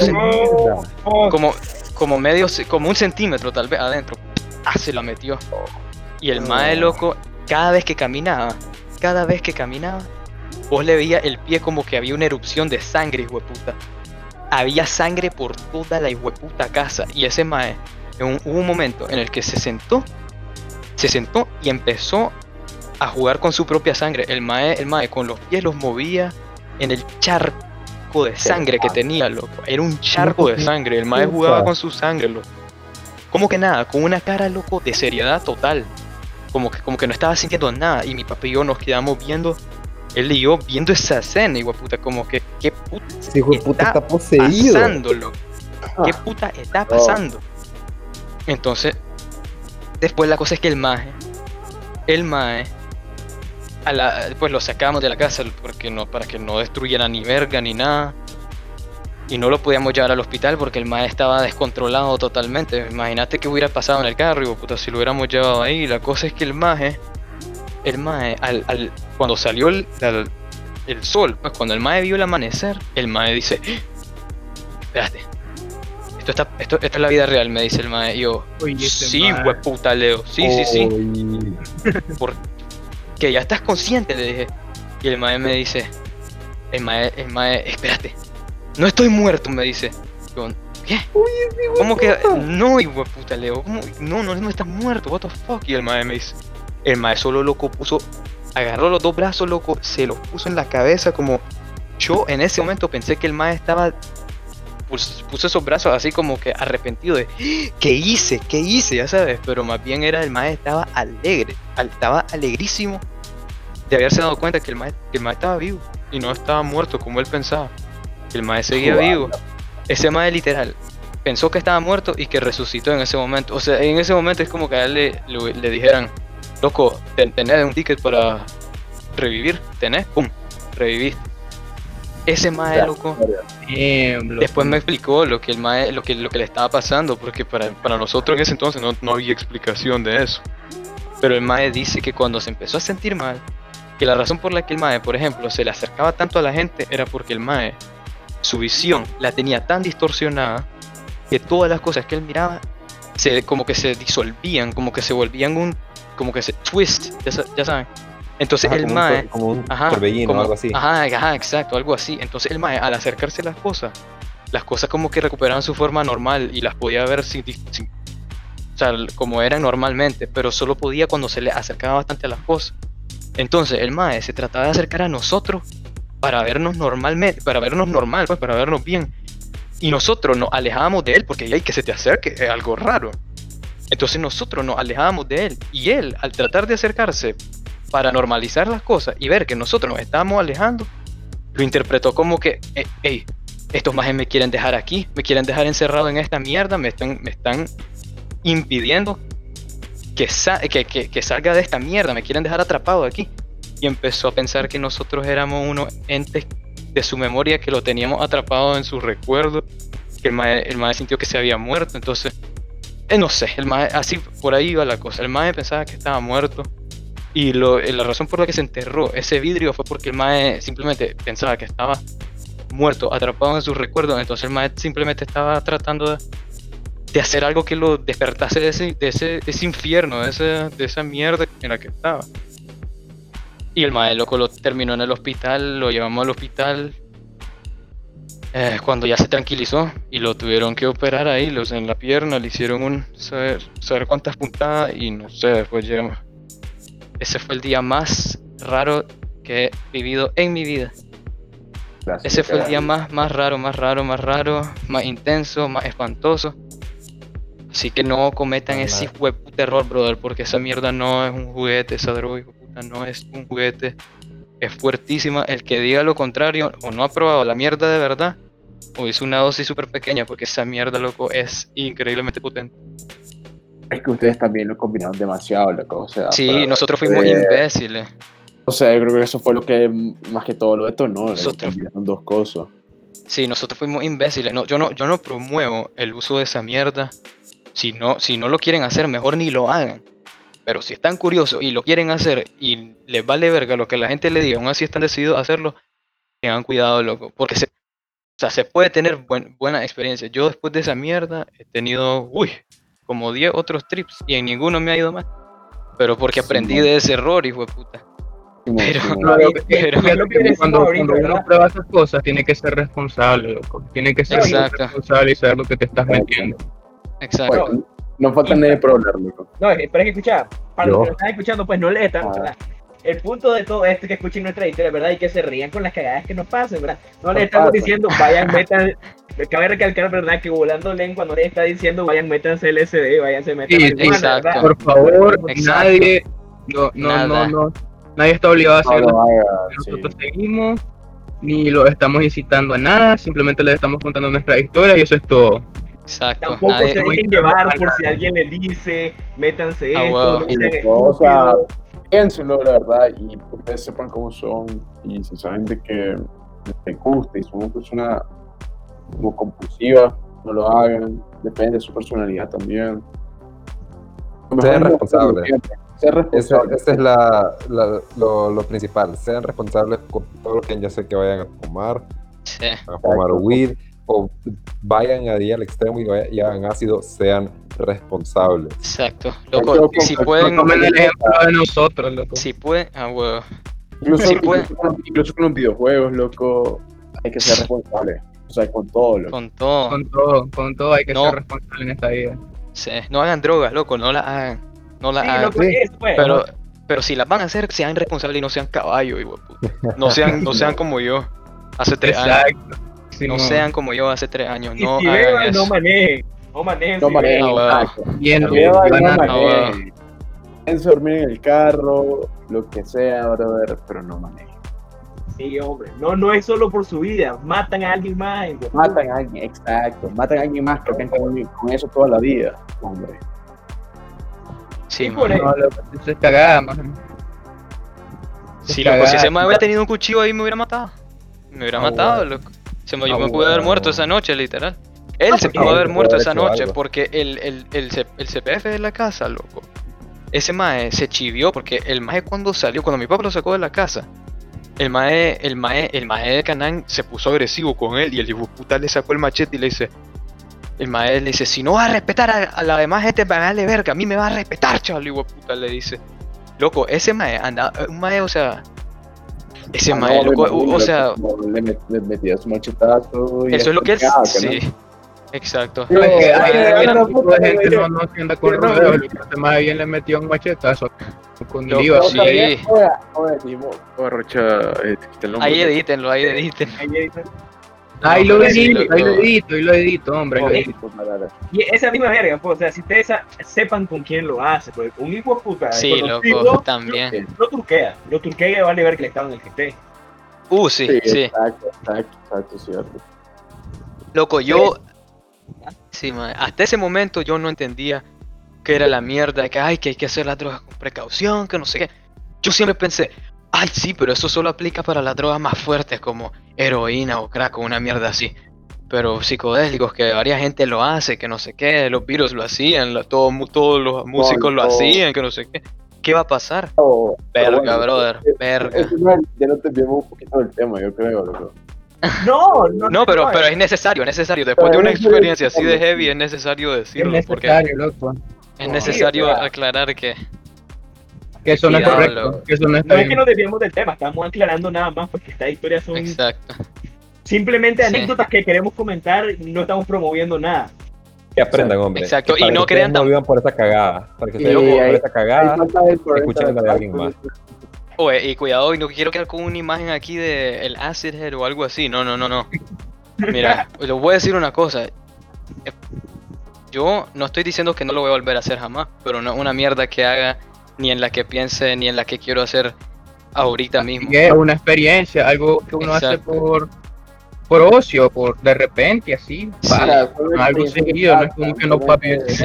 Como, como medio, como un centímetro tal vez adentro. Ah, se la metió. Y el mae loco, cada vez que caminaba, cada vez que caminaba, vos le veías el pie como que había una erupción de sangre, hijueputa. Había sangre por toda la hijueputa casa. Y ese mae, en un- hubo un momento en el que se sentó, se sentó y empezó a jugar con su propia sangre. El mae, el mae con los pies los movía en el charco de sangre que tenía, loco. Era un charco de sangre. El mae jugaba con su sangre, loco. Como que nada, con una cara, loco, de seriedad total. Como que, como que no estaba sintiendo nada. Y mi papá y yo nos quedamos viendo, él y yo, viendo esa escena, igual puta, como que, ¿qué puta puta Está está poseído. pasando, loco? ¿Qué Ah. puta está pasando? Entonces, después la cosa es que el maje, el maje, a la, pues lo sacamos de la casa porque no, para que no destruyera ni verga ni nada. Y no lo podíamos llevar al hospital porque el maje estaba descontrolado totalmente. Imagínate que hubiera pasado en el carro, y puta, si lo hubiéramos llevado ahí. La cosa es que el maje, el maje, al, al- cuando salió el, al- el sol, pues cuando el maje vio el amanecer, el maje dice, espérate, esto, está, esto, esto es la vida real, me dice el mae. Y yo, oye, este sí, hueputa, Leo, sí, sí, sí. Uy. Que ya estás consciente, le dije. Y el mae me dice, el mae, el mae, espérate, no estoy muerto, me dice. Yo, ¿qué? ¿Cómo que? No, hueputa, Leo, ¿cómo? No, no, no estás muerto, what the fuck. Y el mae me dice, el mae solo loco puso, agarró los dos brazos, loco, se los puso en la cabeza como... Yo en ese momento pensé que el mae estaba pues, puso esos brazos así como que arrepentido de ¿qué hice? ¿qué hice? ya sabes, pero más bien era el mae estaba alegre, al- estaba alegrísimo de haberse dado cuenta que el mae, que el mae estaba vivo y no estaba muerto como él pensaba, que el mae seguía vivo. Ese mae literal pensó que estaba muerto y que resucitó en ese momento. O sea, en ese momento es como que a él le, le- le dijeran, loco, ten- tenés un ticket para revivir, tenés, pum, reviviste. Ese mae, loco. Después me explicó lo que el mae, lo que, lo que le estaba pasando, porque para, para nosotros en ese entonces no, no había explicación de eso. Pero el mae dice que cuando se empezó a sentir mal, que la razón por la que el mae, por ejemplo, se le acercaba tanto a la gente era porque el mae, su visión la tenía tan distorsionada que todas las cosas que él miraba se, como que se disolvían, como que se volvían un, como que se twist, ya, ya saben. Entonces Ajá, el como mae, como un Ajá, torbellino como- o algo así. Ajá, ajá, exacto, algo así. Entonces el mae, al acercarse a las cosas, las cosas como que recuperaban su forma normal y las podía ver sin- o sea, como eran normalmente, pero solo podía cuando se le acercaba bastante a las cosas. Entonces el mae se trataba de acercar a nosotros para vernos normalmente, para vernos normal, pues para vernos bien. Y nosotros nos alejábamos de él porque hay que se te acerque, es algo raro. Entonces nosotros nos alejábamos de él y él, al tratar de acercarse para normalizar las cosas y ver que nosotros nos estábamos alejando, lo interpretó como que, "Eh, hey, estos majes me quieren dejar aquí, me quieren dejar encerrado en esta mierda, me están, me están impidiendo que, sa- que, que- salga de esta mierda, me quieren dejar atrapado aquí. Y empezó a pensar que nosotros éramos unos entes de su memoria que lo teníamos atrapado en su recuerdo, que el mae, el sintió que se había muerto, entonces, eh, no sé, el mae, así por ahí iba la cosa, el mae pensaba que estaba muerto. Y lo, eh, la razón por la que se enterró ese vidrio fue porque el Mae simplemente pensaba que estaba muerto, atrapado en sus recuerdos. Entonces el Mae simplemente estaba tratando de, hacer algo que lo despertase de ese, de ese, ese infierno, de, ese, de esa mierda en la que estaba. Y el Mae loco lo terminó en el hospital, lo llevamos al hospital. eh, cuando ya se tranquilizó y lo tuvieron que operar ahí, los en la pierna, le hicieron un saber, saber cuántas puntadas y no sé, después llegamos. Ese fue el día más raro que he vivido en mi vida. Gracias. Ese fue el día más, más raro, más raro, más raro, más intenso, más espantoso. Así que no cometan ese puta error, brother, porque esa mierda no es un juguete, esa droga, puta, no es un juguete. Es fuertísima. El que diga lo contrario o no ha probado la mierda de verdad, o hice una dosis súper pequeña, porque esa mierda, loco, es increíblemente potente. Es que ustedes también lo combinaron demasiado, loco. O sea, Sí, nosotros fuimos imbéciles. O sea, yo creo que eso fue lo que más que todo lo detonó. ¿no? Nosotros- Combinaron dos cosas. Sí, nosotros fuimos imbéciles. No, yo, no, yo no promuevo el uso de esa mierda. Si no, si no lo quieren hacer, mejor ni lo hagan. Pero si están curiosos y lo quieren hacer y les vale verga lo que la gente le diga, aún así están decididos a hacerlo, tengan cuidado, loco. Porque se, o sea, se puede tener buen- buena experiencia. Yo después de esa mierda he tenido, uy, como 10 otros trips y en ninguno me ha ido mal. Pero porque aprendí de ese error, hijo de puta. Pero- cuando, uno prueba esas cosas, tiene que ser responsable, loco. Tiene que ser Exacto. responsable y saber lo que te estás metiendo. Exacto. Bueno, no falta nadie por hablar, loco. No, pero es que escucha, para Yo. los que lo están escuchando, pues no les están. Ah. El punto de todo esto es que escuchen nuestra historia, ¿verdad? Y que se rían con las cagadas que nos pasen, ¿verdad? No les estamos pasa. diciendo, vayan, metan. Cabe recalcar, ¿verdad? Que volando lengua no les está diciendo, vayan, métanse LSD, váyanse, metan Sí, exacto. Por favor, Exacto. nadie, no, no, Nada. no, no, nadie está obligado a hacerlo. sí. Nosotros seguimos, ni lo estamos incitando a nada, simplemente les estamos contando nuestra historia y eso es todo. Exacto. Tampoco Nadie- se dejen llevar por si alguien les dice, métanse Ah, esto, no o sea, estúpidos. Piénsenlo, la verdad, y ustedes sepan cómo son, y si saben de que les gusta y son una persona como compulsiva, no lo hagan, depende de su personalidad también. Sean responsables. Ser Ese, responsable. ese es la, la- lo, lo principal. Sean responsables con todo lo que ya sé que vayan a fumar, Sí. a fumar weed, o vayan ahí al extremo y, vayan- y hagan ácido, sean responsables. Exacto. Loco, que- si no pueden, Tomen el ejemplo de nosotros, loco. si pueden, ah, huevo. Incluso, Sí, puede. incluso con- incluso con los videojuegos, loco, hay que ser responsable. O sea, con todo, loco. Con todo. Con todo, con todo hay que No. ser responsable en esta vida. Sí, No hagan drogas, loco, no la hagan. No la Sí, hagan. loco, eso, pues. Pero, pero si las van a hacer, sean responsables y no sean caballos. No sean, no sean como yo hace tres años. Exacto. No sean como yo hace tres años. Y No si hagan beban, eso. No manejen. No. Bien, No loco, beban, van no a- manejen. Piensen dormir en el carro, lo que sea, brother, pero no manejen. Sí, hombre. No, no es solo por su vida. Matan a alguien más. Matan a alguien, exacto. Matan a alguien más que con, con eso toda la vida, hombre. Sí, man. eso- No, eso es cagada, man. Sí, loco, si ese man hubiera tenido un cuchillo ahí me hubiera matado. Me hubiera Ah, matado, bueno. loco. Se me, yo Ah, me pude haber muerto esa noche, literal. Él Ah, se pudo haber muerto haber esa noche algo. porque el, el, el, el CPF de la casa, loco. Ese mae se chivió porque el mae cuando salió, cuando mi papá lo sacó de la casa, el mae, el mae, el mae de Canán se puso agresivo con él y el hijo de puta le sacó el machete y le dice, el mae le dice, si no vas a respetar a, a la demás gente, vale verga, a mí me va a respetar, chaval, hijo de puta, le dice. Loco, ese mae anda, un mae, o sea, ese Ah, mae, no, loco, me o, sea, le, met- le metía su machetazo. y eso es lo que él, no. Sí, exacto. No, es que hay, gente no, no se anda con rodeos. Este más bien le metió un machetazo con IVA. sí. Rocha, eh, el nombre. Ahí edítenlo, ahí editen. Ahí lo sí, edito, ahí lo edito, ahí lo edito, hombre. ahí lo edito. Y esa misma verga, pues, o sea, si ustedes sepan con quién lo hace, pues, un hijo de puta. Sí, loco, también. Lo turquea, lo turquea y vale ver que le estado en el que esté. Uh, sí, Sí, sí. exacto, exacto, exacto, cierto. Loco, yo. Sí, man, Hasta ese momento yo no entendía que era la mierda, que ay, que hay que hacer las drogas con precaución, que no sé qué. Yo siempre pensé, ay, sí, pero eso solo aplica para las drogas más fuertes como heroína o crack o una mierda así. Pero psicodélicos, que varias gente lo hace, que no sé qué, los virus lo hacían, la- todo todos los músicos lo todo. hacían, que no sé qué. ¿Qué va a pasar? Pero Verga, bueno, brother, eh, verga. no es- ya no un poquito del tema, yo creo, loco. No, no, No, pero, pero es es necesario, es necesario. Después de una es experiencia así de heavy, es necesario Es decirlo, porque necesario, loco. es Sí, necesario o sea, aclarar que Que eso no es correcto. Que eso no está No es que nos desviamos del tema, estamos aclarando nada más porque estas historias son Exacto. simplemente Sí. anécdotas que queremos comentar, no estamos promoviendo nada. Que aprendan, hombre. Exacto, y no crean no vivan por esa cagada. Para que Sí, no vivan por esa cagada. Escuchen la de alguien más. Oye, y cuidado, y no quiero quedar con una imagen aquí de el acid head o algo así. No, no, no, no. Mira, les voy a decir una cosa. Yo no estoy diciendo que no lo voy a volver a hacer jamás, pero no es una mierda que haga ni en la que piense ni en la que quiero hacer ahorita mismo. Es una experiencia, algo que uno hace por, por ocio, por de repente, así, Sí. para, algo seguido, no es como que no papi, Sí.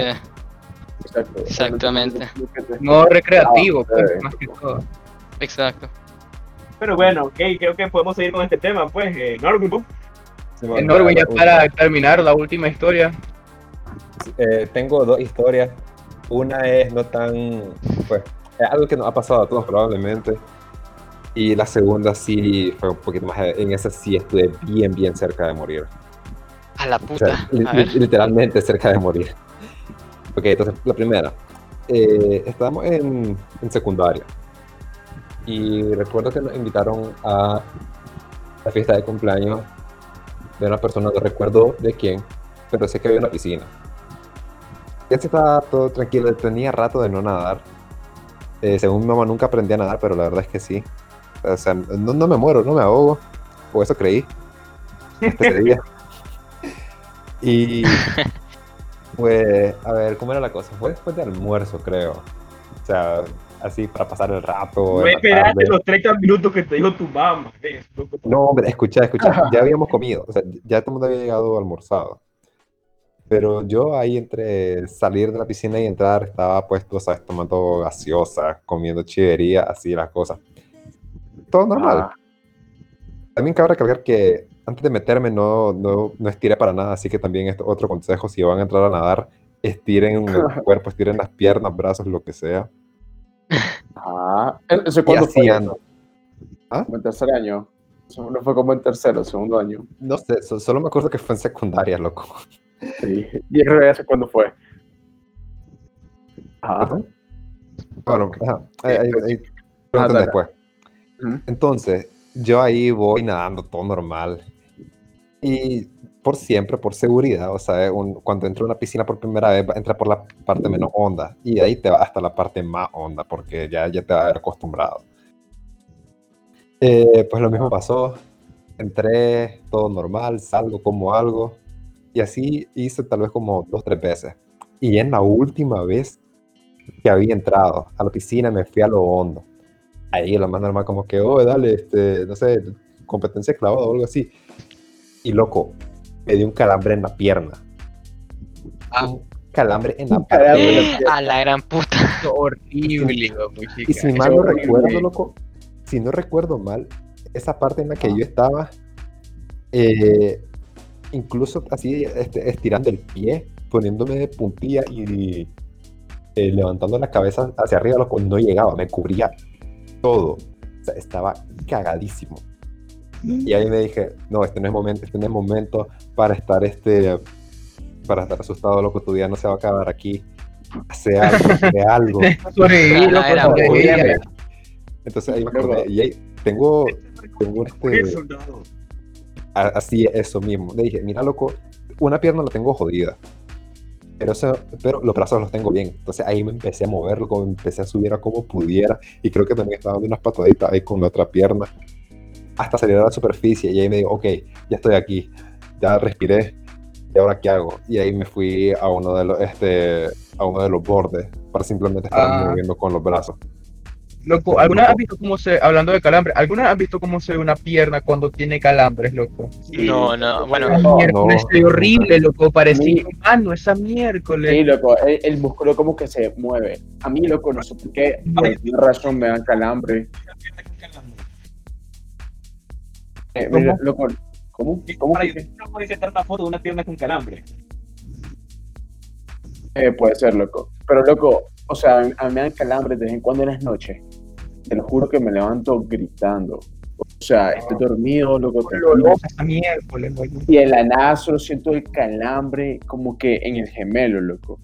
Exactamente. no recreativo, pues, sí. más que todo. Exacto. Pero bueno, ok, creo que podemos seguir con este tema, pues, eh, Norwin, ¿no? Bueno, Norwin, ya la para terminar la última historia, Eh, tengo dos historias. Una es no tan, pues, es algo que nos ha pasado a todos probablemente. Y la segunda sí fue un poquito más, en esa sí estuve bien, bien cerca de morir. A la O puta. sea, li- A ver. li- literalmente cerca de morir. Ok, entonces la primera. Eh, estábamos en, en secundaria. Y recuerdo que nos invitaron a la fiesta de cumpleaños de una persona, no recuerdo de quién, pero sé que había una piscina. Ya se estaba todo tranquilo, tenía rato de no nadar. Eh, según mi mamá nunca aprendí a nadar, pero la verdad es que sí. O sea, no, no me muero, no me ahogo. O eso creí. Hasta ese día. Y pues, a ver, ¿cómo era la cosa? Fue después de almuerzo, creo. O sea, así para pasar el rato. No esperaste los 30 minutos que te dijo tu mamá. No, hombre, escucha, escucha, ya habíamos comido, o sea, ya todo el mundo había llegado almorzado. Pero yo ahí entre salir de la piscina y entrar estaba puesto, ¿sabes? Tomando gaseosa, comiendo chivería, así las cosas. Todo normal. Ah, También cabe recalcar que antes de meterme no, no, no estiré para nada, así que también es otro consejo, si van a entrar a nadar, estiren el cuerpo, estiren las piernas, brazos, lo que sea. Ah. ¿Ese Y cuándo fue? eso? ¿Ah? En tercer año. Eso No fue como en tercero, segundo año. No sé, so- solo me acuerdo que fue en secundaria, loco. Sí. ¿Y eso ese cuándo fue? Ah, Bueno, ajá, ahí- ahí- ahí Ah, después. Entonces, yo ahí voy nadando todo normal. Y por siempre, por seguridad, o sea, un- cuando entro a una piscina por primera vez, entra por la parte menos honda. Y de ahí te va hasta la parte más honda, porque ya, ya te va a haber acostumbrado. Eh, pues lo mismo pasó. Entré, todo normal, salgo como algo. Y así hice tal vez como dos, tres veces. Y en la última vez que había entrado a la piscina, me fui a lo hondo ahí lo más normal como que, oh, dale, este, no sé, competencia clavada o algo así. Y loco, me dio un calambre en la pierna. Ah. Un calambre en la Un pierna. Eh, a la gran puta. horrible, Y si mal no horrible. recuerdo, loco, si no recuerdo mal, esa parte en la que yo estaba, eh, incluso así este, estirando el pie, poniéndome de puntilla y eh, levantando la cabeza hacia arriba, loco, no llegaba, me cubría todo. O sea, estaba cagadísimo. Y ahí me dije, no, este no es momento, este no es momento para estar este para estar asustado, loco, tu día no se va a acabar aquí. Hace algo, hace algo. Horrible. Entonces ahí me acordé, y ahí tengo, tengo este, así eso mismo. Le dije, mira loco, una pierna la tengo jodida, pero, eso- pero los brazos los tengo bien. Entonces ahí me empecé a mover, loco, me empecé a subir a como pudiera y creo que también estaba dando unas pataditas ahí con la otra pierna hasta salir a la superficie y ahí me digo, ok, ya estoy aquí, ya respiré. ¿Y ahora qué hago? Y ahí me fui a uno de los, este, a uno de los bordes para simplemente estar Ah. moviendo con los brazos. Loco, ¿alguna has visto cómo se, hablando de calambre, ¿alguna has visto cómo se ve una pierna cuando tiene calambres, loco? No, no, bueno. No, miércoles no. horrible, loco, parecía Sí. humano esa miércoles. Sí, loco, el, el músculo como que se mueve. A mí, loco, no sé por qué, por alguna razón me dan calambre. Eh, mira, loco, ¿cómo? ¿Cómo Para que- yo no puedo insertar una foto de una pierna con calambre. Eh, puede ser, loco. Pero, loco, o sea, a mí, a mí me dan calambres de vez en cuando en las noches. Te lo juro que me levanto gritando. O sea, estoy dormido, loco. Y en la nada solo siento el calambre como que en el gemelo, loco.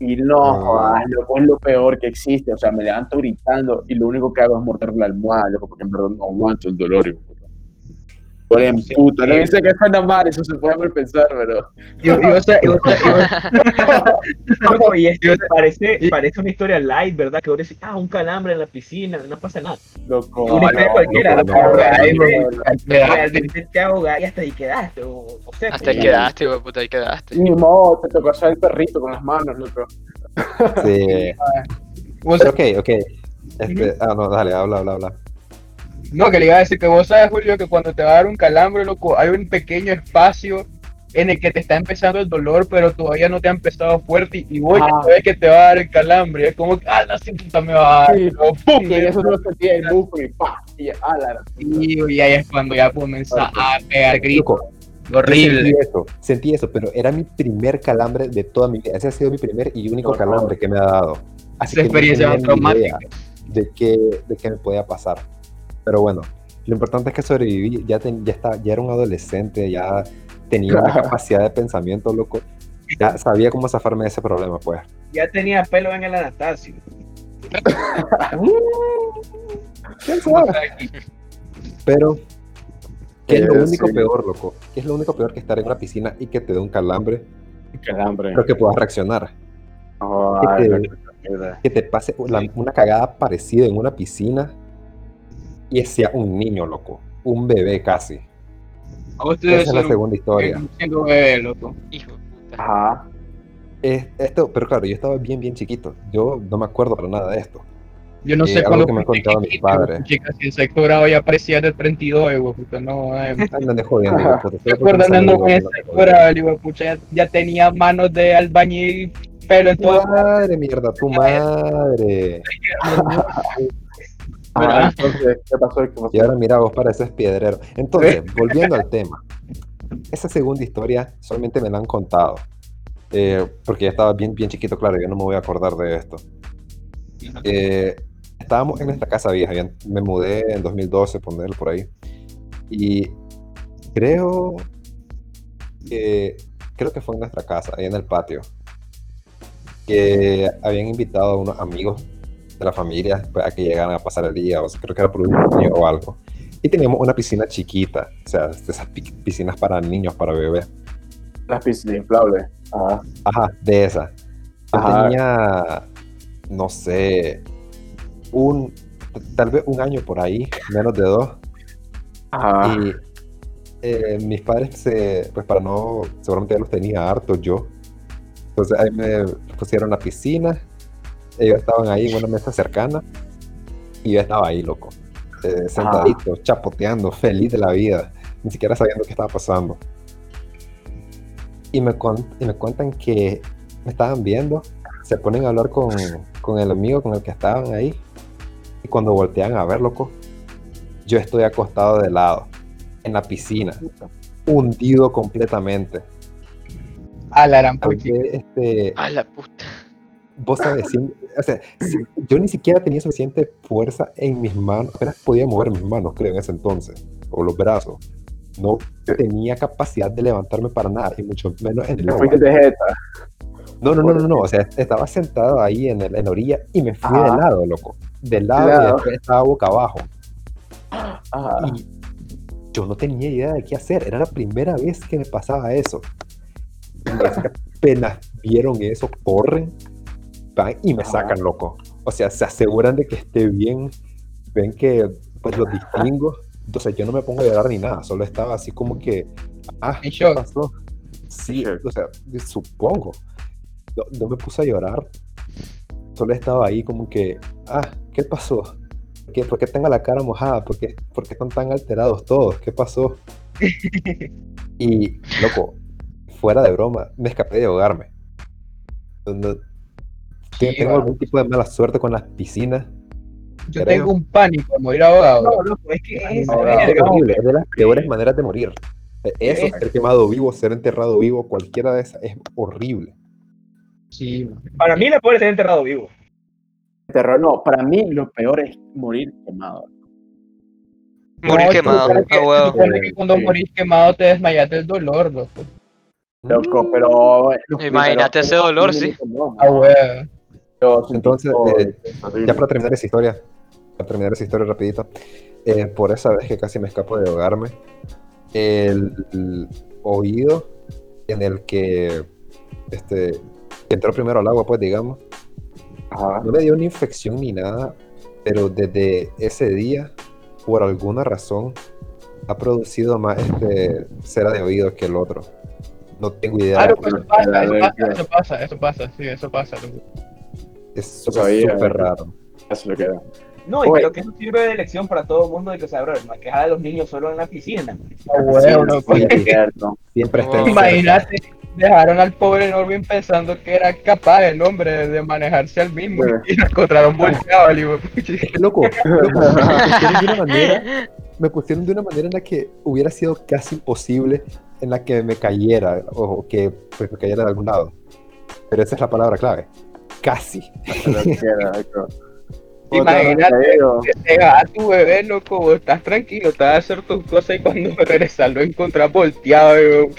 Y no, Ah. jodas, loco, es lo peor que existe. O sea, me levanto gritando y lo único que hago es morder la almohada, loco, porque en verdad no aguanto el dolor. Por puta, no dice que suena mal, eso se puede mal pensar, pero. Y, y, o sea, y, Loco, esto parece, parece una historia light, ¿verdad? Que vos decís, ah, un calambre en la piscina, no pasa nada. Loco, Una historia no, cualquiera, no, la no, es realmente te ahogas y hasta ahí quedaste. O, o sea, Hasta ahí quedaste, weón, puta, ahí quedaste. Ni modo, te tocó hacer el perrito con las manos, loco. Sí. Ok, ok. Este, ah, no, dale, habla, habla, habla. No, que le iba a decir que vos sabes, Julio, que cuando te va a dar un calambre, loco, hay un pequeño espacio en el que te está empezando el dolor, pero todavía no te ha empezado fuerte y vos ya Ah. sabes que te va a dar el calambre. Es como que, ah, la puta me va a dar. Sí, ¡pum! Y eso no lo sentía el músculo y pa, y ah, la Y, y ahí es cuando ya comienza a pegar gritos. Horrible. Sentí eso, sentí eso, pero era mi primer calambre de toda mi vida. Ese ha sido mi primer y único No, no. calambre que me ha dado. Así Esa que no experiencia ni traumática. de qué, de qué me podía pasar. Pero bueno, lo importante es que sobreviví. Ya, ten- ya, estaba, ya era un adolescente, ya tenía una capacidad de pensamiento, loco. Ya sabía cómo zafarme de ese problema, pues. Ya tenía pelo en el Anastasio. Pero, ¿qué es lo Eh, único sí. peor, loco? ¿Qué es lo único peor que estar en una piscina y que te dé un calambre, calambre. pero que puedas reaccionar? Que te- mierda. que te pase la- una cagada parecida en una piscina y sea un niño, loco. Un bebé casi. A Esa es la segunda historia. un- siendo bebé, loco. Hijo puta. Ajá. Es- esto, pero claro, yo estaba bien, bien chiquito. Yo no me acuerdo para nada de esto. Yo no Eh, sé cuándo que me contado mis padres. Chicas, si en sexto grado ya parecía de 32, güey, puta, no, eh. Andan de jodiendo, puta. ¿Te Solo porque acuerdas me andando salió con algo ese que grado, güey, ya, ya tenía manos de albañil, pelo en Tu todo. madre, mierda, tu madre. Ah, entonces, ¿qué pasó? ¿Qué pasó? Y ahora mira, vos pareces piedrero. Entonces, volviendo al tema. Esa segunda historia solamente me la han contado. Eh, porque ya estaba bien, bien chiquito, claro, yo no me voy a acordar de esto. Eh, estábamos en nuestra casa vieja, me mudé en 2012, ponerlo por ahí. Y creo que, creo que fue en nuestra casa, ahí en el patio, que habían invitado a unos amigos de la familia pues, a que llegaran a pasar el día, o sea, creo que era por un año o algo. Y teníamos una piscina chiquita, o sea, esas pi- piscinas para niños, para bebés. Las piscinas inflables. Ajá. Ajá, de esa. Yo Ajá. tenía, no sé, un, tal vez un año por ahí, menos de dos. Ajá. Y eh, mis padres, se, pues para no, seguramente ya los tenía hartos yo. Entonces ahí me pusieron la piscina, ellos estaban ahí en una mesa cercana y yo estaba ahí, loco, eh, sentadito, chapoteando, feliz de la vida, ni siquiera sabiendo qué estaba pasando. Y me, y me cuentan que me estaban viendo, se ponen a hablar con, con el amigo con el que estaban ahí y cuando voltean a ver, loco, yo estoy acostado de lado, en la piscina, hundido completamente. A la gran este, A la puta. Vos sabes, sí, o sea, yo ni siquiera tenía suficiente fuerza en mis manos, apenas podía mover mis manos, creo, en ese entonces, o los brazos. No tenía capacidad de levantarme para nada, y mucho menos en el agua. No, no, no, no, no, o sea, estaba sentado ahí en, el- en la orilla y me fui de Ajá. lado, loco. De lado, y después estaba boca abajo. Ajá. Y yo no tenía idea de qué hacer. Era la primera vez que me pasaba eso. Y apenas vieron eso, corren van y me sacan, loco. O sea, se aseguran de que esté bien. Ven que pues los distingo. Entonces yo no me pongo a llorar ni nada. Solo estaba así como que. Ah, ¿qué shock. pasó? Sí, o sea, supongo. No, no me puse a llorar. Solo estaba ahí como que. Ah, ¿qué pasó? ¿Por qué, por qué tengo la cara mojada? ¿Por qué, por qué están tan alterados todos? ¿Qué pasó? y, loco, fuera de broma, me escapé de ahogarme. No- no- Sí, tengo va. algún tipo de mala suerte con las piscinas. Yo creo. tengo un pánico de morir ahogado. No, loco, es que es No, verga, Es no, ¿no? horrible, es de las peores maneras de morir. Eh, Eso, Es- ser quemado vivo, ser enterrado vivo, cualquiera de esas es horrible. Sí, Para mí, la peor es ser enterrado vivo. Terror, no, para mí lo peor es morir quemado. Morir No, quemado. que- Ah, supone que cuando Sí. morís quemado te desmayas del dolor, loco. Loco, pero. los Imagínate ese dolor, sí. no, Ah, huevo. Entonces, eh. Ya para terminar esa historia, para terminar esa historia rapidito, eh, por esa vez que casi me escapo de ahogarme, el, el oído en el que este, que entró primero al agua, pues digamos, Ajá. no me dio una infección ni nada, pero desde ese día, por alguna razón, ha producido más este, cera de oído que el otro. No tengo idea. Claro, eso pasa, eso pasa, eso pasa, sí, eso pasa. Es súper raro. Eso lo queda. No, y Oye. creo que eso sirve de lección para todo el mundo de que, o sea, bro, no hay que dejar a los niños solo en la piscina. Ah, huevo, Sí, sí, es cierto. Siempre Imagínate, dejaron al pobre Norvin pensando que era capaz el hombre de manejarse al mismo Bueno. y lo encontraron volteado al hijo loco, loco. Me pusieron de una manera, me pusieron de una manera en la que hubiera sido casi imposible en la que me cayera o que pues, me cayera de algún lado. Pero esa es la palabra clave. Casi. Imagínate que te vas a tu bebé, loco, vos estás tranquilo, te vas a hacer tus cosas y cuando regresas lo encontrás volteado. y,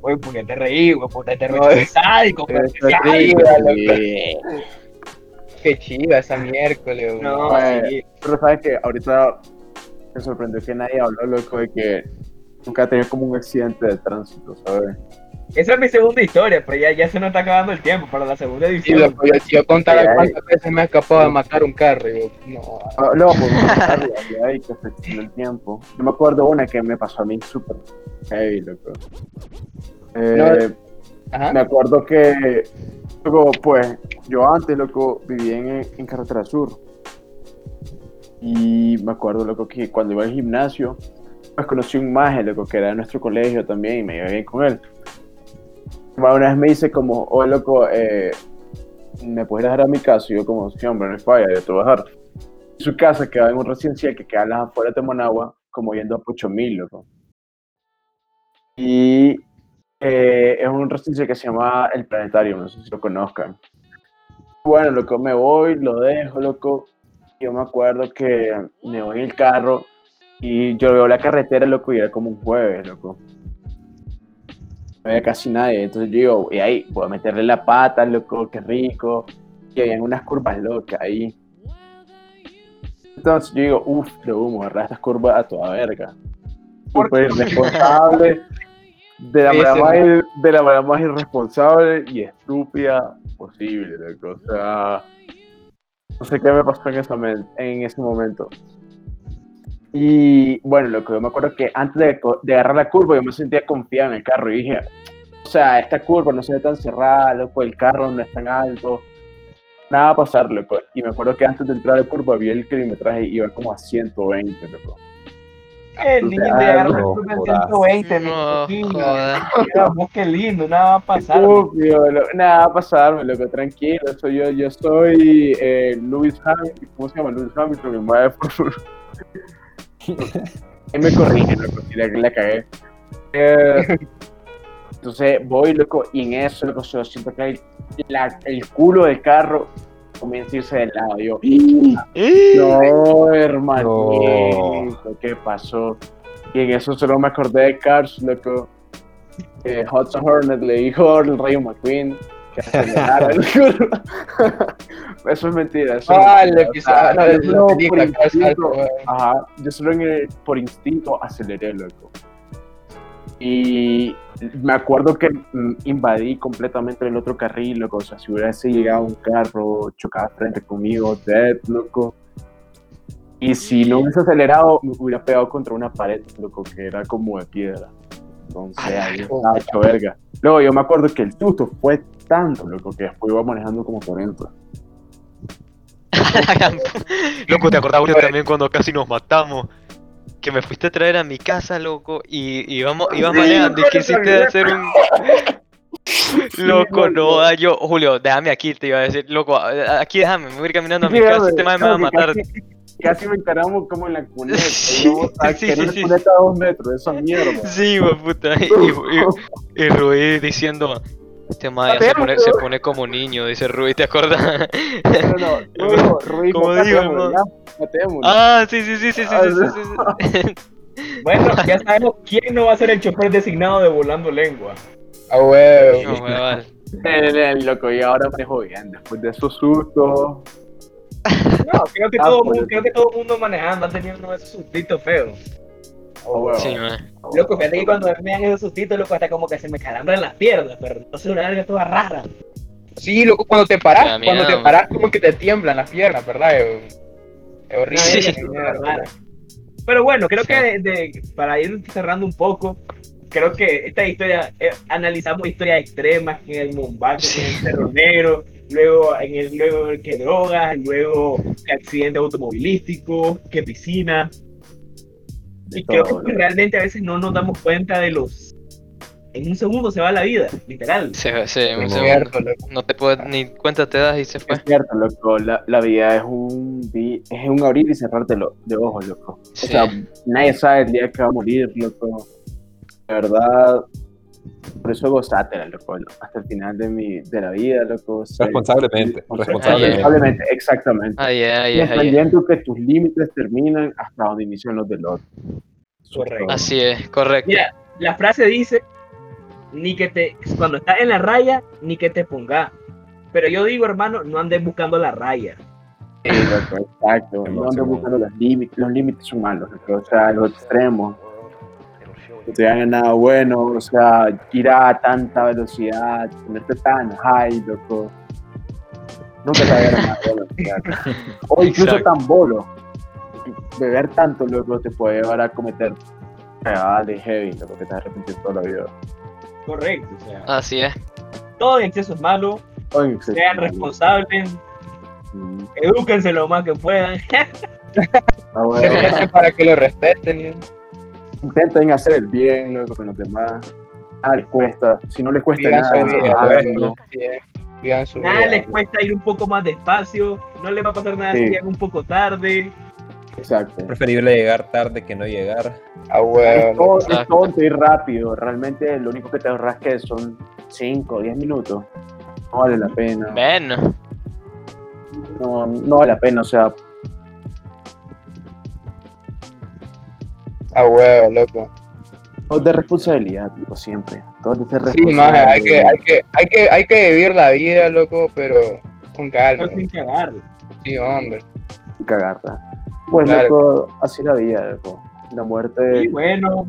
Oye, ¿por qué te reí, güey? ¿Por qué te No, reí? es sádico. Sí. Qué chiva esa miércoles. güey. No. Pero sabes que ahorita me sorprendió que nadie habló, loco, de que nunca ha tenido como un accidente de tránsito, ¿sabes? Esa es mi segunda historia, pero ya, ya se nos está acabando el tiempo para la segunda Sí, edición. loco, yo, yo contara ay. cuántas veces me he escapado de matar un carro. y yo, no, Ah, No, pues contarla, ya hay que el tiempo. Yo me acuerdo una que me pasó a mí súper heavy, loco. Eh, Ajá. Me acuerdo que, luego, pues, yo antes, loco, vivía en, en Carretera Sur. Y me acuerdo, loco, que cuando iba al gimnasio, pues conocí un maje, loco, que era de nuestro colegio también, y me iba bien con él. Una vez me dice como, oh, loco, eh, ¿me puedes dejar a mi casa? Y yo como, sí, hombre, no es falla, yo te voy a dejar. Su casa quedaba en un residencial que queda las afueras de Managua, como yendo a Pochomil, loco. Y eh, es un residencial que se llama El Planetario, no sé si lo conozcan. Bueno, loco, me voy, lo dejo, loco. Yo me acuerdo que me voy en el carro y yo veo la carretera, loco, y era como un jueves, loco. No había casi nadie, entonces yo digo, y ahí, a meterle la pata, loco, qué rico. Y había unas curvas locas ahí. Entonces yo digo, uff, lo humo, agarrar estas curvas a toda verga. Súper irresponsable, de la, manera más, ir- de la manera más irresponsable y estúpida posible, loco. O sea, no sé qué me pasó en en ese momento. Y bueno, loco, yo me acuerdo que antes de, agarrar la curva yo me sentía confiado en el carro y dije, o sea, esta curva no se ve tan cerrada, loco, el carro no es tan alto, nada va a pasar, loco. Y me acuerdo que antes de entrar a la curva vi el kilometraje y iba como a 120, loco. El niño de agarrar no el club en jodas. 120, mi No qué lindo, nada va a pasar. Lo- nada va a pasarme, loco, tranquilo, soy yo, yo soy eh, Lewis Hamilton, ¿cómo se llama? Lewis Hamilton, mi madre, por favor. Él me corrige, loco, si la, la cagué. Eh, entonces voy, loco, y en eso, loco, yo siento que el, la- el culo del carro comienza a irse del lado. Yo, no, hermanito, ¿qué pasó? Y en eso solo me acordé de Cars, loco. Eh, Hudson Hornet le dijo al Rayo McQueen que acelerara el curva. Eso es mentira. Eso es Ah, mentira. no, yo por instinto-. Ajá, yo solo en el- por instinto aceleré, loco. Y me acuerdo que invadí completamente el otro carril, loco. O sea, si hubiese llegado un carro, chocaba frente conmigo, dead, loco. Y si no hubiese acelerado, me hubiera pegado contra una pared, loco, que era como de piedra. Entonces, ahí estaba hecho verga. Luego, yo me acuerdo que el susto fue tanto, loco, que después iba manejando como 40. loco, ¿te acordás Julio, también cuando casi nos matamos? Que me fuiste a traer a mi casa, loco, y íbamos, ibas Sí, manejando y quisiste hacer un... Loco, no, ah, yo, Julio, déjame aquí, te iba a decir, loco, aquí déjame, me voy a ir caminando a mi casa, este man me va a no, matar. Casi, casi me encaramos como en la cuneta. Sí, íbamos a sí, sí, a dos metros, esa mierda. Sí, puta, y, y, y Rui diciendo, este Maya se pone, como niño, dice Rui, ¿te acuerdas? No, no, no, Rui, ¿Cómo digo. Ah, sí, sí, sí, sí, sí, sí, sí, ah, Bueno, ya sabemos quién no va a ser el chofer designado de Volando Lengua. Ah, huevo. Ah, el eh, eh, eh, loco, y ahora manejo bien, después de esos sustos. No, creo que, ah, todo, pues, creo que todo el mundo manejando ha tenido uno esos sustitos feos. Oh. Sí, man. Loco, fíjate que cuando me dan esos sustitos, loco, hasta como que se me calambran las piernas, pero entonces una verga toda rara. Sí, loco, cuando te paras, cuando te paras como que te tiemblan las piernas, ¿verdad? Es, es horrible. Sí. rara. Pero bueno, creo que de- de- para ir cerrando un poco, creo que esta historia, eh, analizamos historias extremas, en el Mombaco, que en el Cerro Negro, luego en el luego que drogas, luego que accidente automovilístico, que piscina. De Y creo que realmente a veces no nos damos cuenta de los... En un segundo se va la vida, literal. Se, se, un segundo. Loco. No te puedes ni cuenta te das y se fue. Es cierto, loco, la, la vida es un, es un abrir y cerrar de, lo- de ojos, loco. Sí. O sea, nadie sabe el día que va a morir, loco. De verdad, por eso loco, lo- hasta el final de, mi, de la vida, loco. Responsablemente, responsablemente. Responsablemente, exactamente. Ahí es, ahí Y es, ahí es. entendiendo que tus límites terminan hasta donde inician los del otro. Correcto. Así es, correcto. Mira, la frase dice, ni que te, cuando estás en la raya, ni que te ponga. Pero yo digo, hermano, no andes buscando la raya. Sí, loco, exacto. Simón, No ando Simón. buscando los límites, los límites humanos, loco, o sea, los extremos. No te hagan nada bueno, o sea, ir a tanta velocidad, ponerte tan high, loco. Nunca te nada bueno. O incluso Exacto. tan bolo. Beber tanto, loco, te puede llevar a cometer de heavy, loco, que te vas a arrepentir toda la vida. Correcto. O sea, Así es. todo en exceso es malo. O en exceso, Sean responsables. Mm, Edúquense lo más que puedan. ah, bueno. Se merecen para que lo respeten. y- intenten hacer el bien, loco, con los demás. Nada les cuesta. Si no les cuesta nada, vida, les cuesta ir un poco más despacio. No les va a pasar nada si Sí. llegan un poco tarde. Exacto. Preferible llegar tarde que no llegar. A Es, huevo. todo, es tonto y rápido. Realmente lo único que te ahorras que son 5 o 10 minutos. No vale la pena. Menos. No, no vale la pena. O sea, A huevo, loco. todo de responsabilidad, tipo, siempre. Todo es de Sí, responsabilidad. más, hay que, hay que, hay que, hay que vivir la vida, loco, pero con calma. Sin cagarlo. Sí, hombre. cagarla. Pues, Claro. loco, así la vida, loco. La muerte. Y bueno,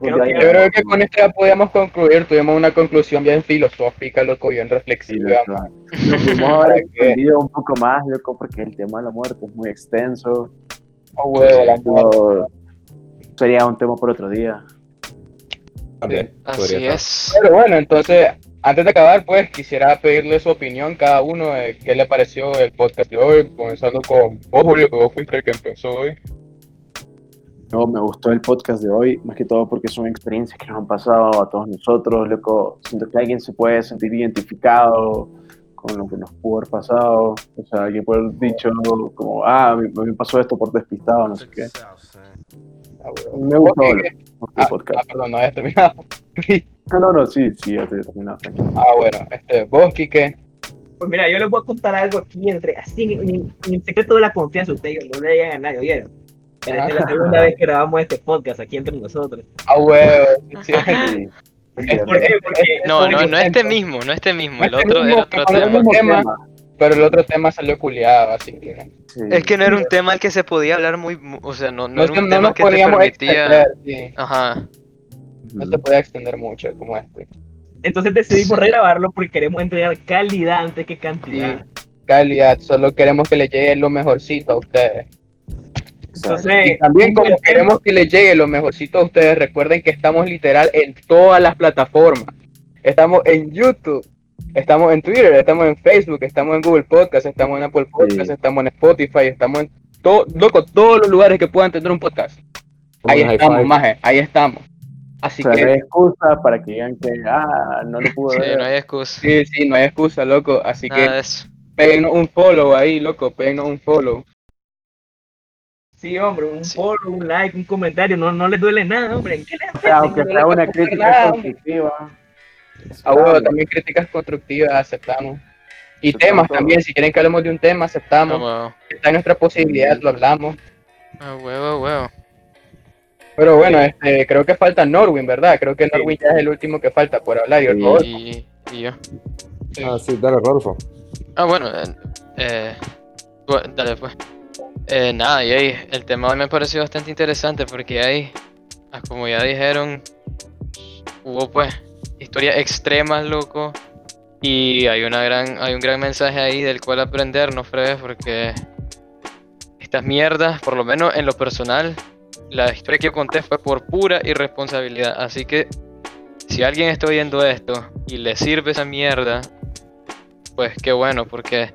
creo que- Yo creo que con esto ya podíamos concluir, tuvimos una conclusión bien filosófica, loco, bien Sí, reflexiva. loco. Nos un poco más, loco, porque el tema de la muerte es muy extenso. A huevo, la muerte. Sería un tema por otro día. También. Así es. Pero bueno, entonces, antes de acabar, pues quisiera pedirle su opinión cada uno de qué le pareció el podcast de hoy, comenzando con vos, Julio, que vos fuiste el que empezó hoy. No, me gustó el podcast de hoy, más que todo porque son experiencias que nos han pasado a todos nosotros, loco. Siento que alguien se puede sentir identificado con lo que nos pudo haber pasado. O sea, alguien puede haber dicho como, ah, me, me pasó esto por despistado, no sé qué. Ah. Me gustó gustó Ah, el podcast. ah, perdón, no había terminado. No, no, no, sí, sí, ya te he terminado. Ah, bueno, este, vos, Kike. pues mira, yo les voy a contar algo aquí entre así, en, en- secreto de la confianza. Ustedes no le digan a nadie, ¿oyeron? Pero es la segunda vez que grabamos este podcast aquí entre nosotros. Ah, huevo. Sí, Es ¿Por qué? Porque No, no, no este mismo, no este mismo, No el este otro otro el el tema. mismo tema. Pero el otro tema salió culiado, así que Sí. Es que no era un tema al que se podía hablar muy, mu- o sea, no, no no, era se- un no tema que te permitía. extender, sí. Ajá. No se podía extender mucho como este. Entonces decidimos regrabarlo porque queremos entregar calidad antes que cantidad. Calidad, solo queremos que le llegue lo mejorcito a ustedes. Entonces, Y también como queremos que les llegue lo mejorcito a ustedes, recuerden que estamos literal en todas las plataformas. Estamos en YouTube, estamos en Twitter, estamos en Facebook, estamos en Google Podcast, estamos en Apple Podcast, Sí. estamos en Spotify, estamos en todo, loco, todos los lugares que puedan tener un podcast. Ahí Un estamos, maje, ahí estamos. Así O sea, no hay que excusa para que digan que, ah, no lo pude Sí, ver. no hay excusa. sí, sí, no hay excusa, loco. Así Nada que de eso. péguenos un follow ahí, loco, péguenos un follow. sí, hombre, un Sí. follow, un like, un comentario, no, no les duele nada, hombre. ¿En qué les sea, aunque sea una crítica constructiva. Ah, bueno, también críticas constructivas aceptamos. Y Aceptamos temas todo. también, si quieren que hablemos de un tema, A aceptamos. huevo. Está en nuestra posibilidad, lo hablamos. A huevo, a huevo. Pero bueno, este, creo que falta Norwin, ¿verdad? Creo que Norwin ya es el último que falta por hablar. Y el. Y, y yo. Ah, sí, dale, Rodolfo. Ah, bueno, eh, eh, dale pues. Eh, nada, y ahí, el tema me pareció bastante interesante porque ahí, ah, como ya dijeron, hubo pues historias extremas, loco, y hay una gran, hay un gran mensaje ahí del cual aprender, ¿no, Fred? Porque estas mierdas, por lo menos en lo personal, la historia que yo conté fue por pura irresponsabilidad, así que si alguien está oyendo esto y le sirve esa mierda, pues qué bueno, porque,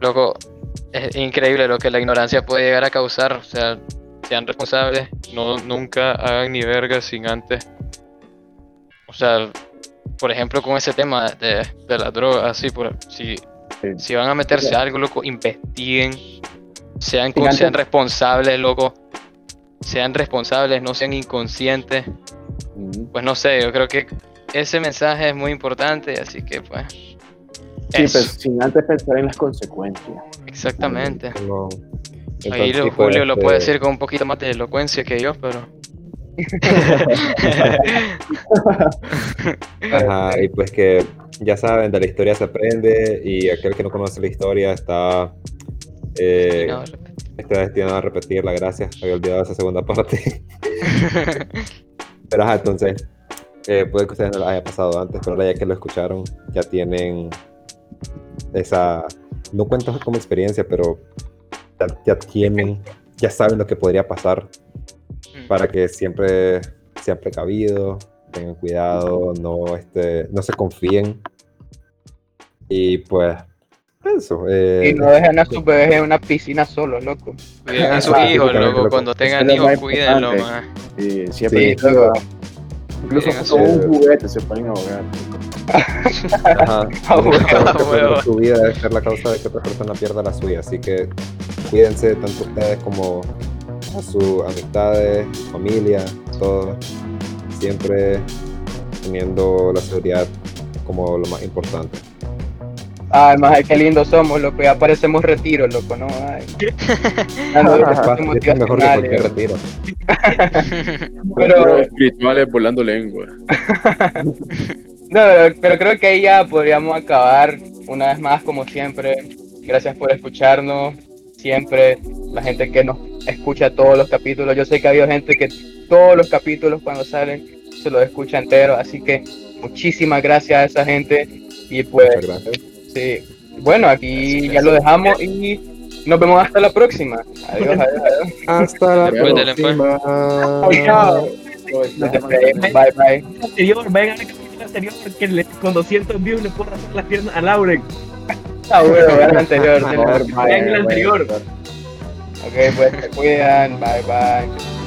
loco, es increíble lo que la ignorancia puede llegar a causar. O sea, sean responsables, no, nunca hagan ni verga sin antes. O sea, por ejemplo, con ese tema de, de la droga, así, por, si, Sí. si van a meterse a algo, loco, investiguen, sean, con- sean responsables, loco, sean responsables, no sean inconscientes. Pues no sé, yo creo que ese mensaje es muy importante, así que pues. Sí, eso, pues sin antes pensar en las consecuencias. exactamente. Ahí Julio lo este- puede decir con un poquito más de elocuencia que yo, pero. Ajá, y pues que ya saben, de la historia se aprende y aquel que no conoce la historia está, eh, No, está destinado a repetirla. Gracias, había olvidado esa segunda parte. Pero ajá, entonces, eh, puede que ustedes no lo haya pasado antes, pero ahora ya que lo escucharon, ya tienen esa, no cuento como experiencia, pero ya, ya tienen, ya saben lo que podría pasar para que siempre sean precavidos, tengan cuidado, no, este, no se confíen. Y pues, eso. eh, Y no dejen a sus bebés en una piscina solos, loco. Cuiden a sus Ah, hijos, sí, loco. loco. Cuando tengan hijos, más cuídenlo, man. Y siempre Sí, incluso, con un sí. juguete se pueden ahogar. Ajá. Ah, su vida debe ser la causa de que otra persona pierda la suya. Así que cuídense tanto ustedes como a sus amistades, familia, todos. Siempre teniendo la seguridad como lo más importante. Ay, más qué lindos somos, loco. Ya parecemos retiro, loco, ¿no? Ay. Dando Es discursos fácil, es mejor que retiro. Pero, espirituales volando lengua. no, pero creo que ahí ya podríamos acabar una vez más, como siempre. Gracias por escucharnos. Siempre la gente que nos escucha todos los capítulos. Yo sé que ha habido gente que todos los capítulos cuando salen se los escucha entero. Así que muchísimas gracias a esa gente. Y pues, Muchas gracias. sí. Bueno, aquí ya lo dejamos y nos vemos hasta la próxima. Adiós, adiós, adiós. Hasta la próxima. Chao. Bye, bye. anterior, vayan al capítulo anterior que le- con 200 views le puedo hacer las piernas a Lauren. Ah, bueno, vean el anterior. Vean el anterior. Ok, pues se cuidan. Bye, bye.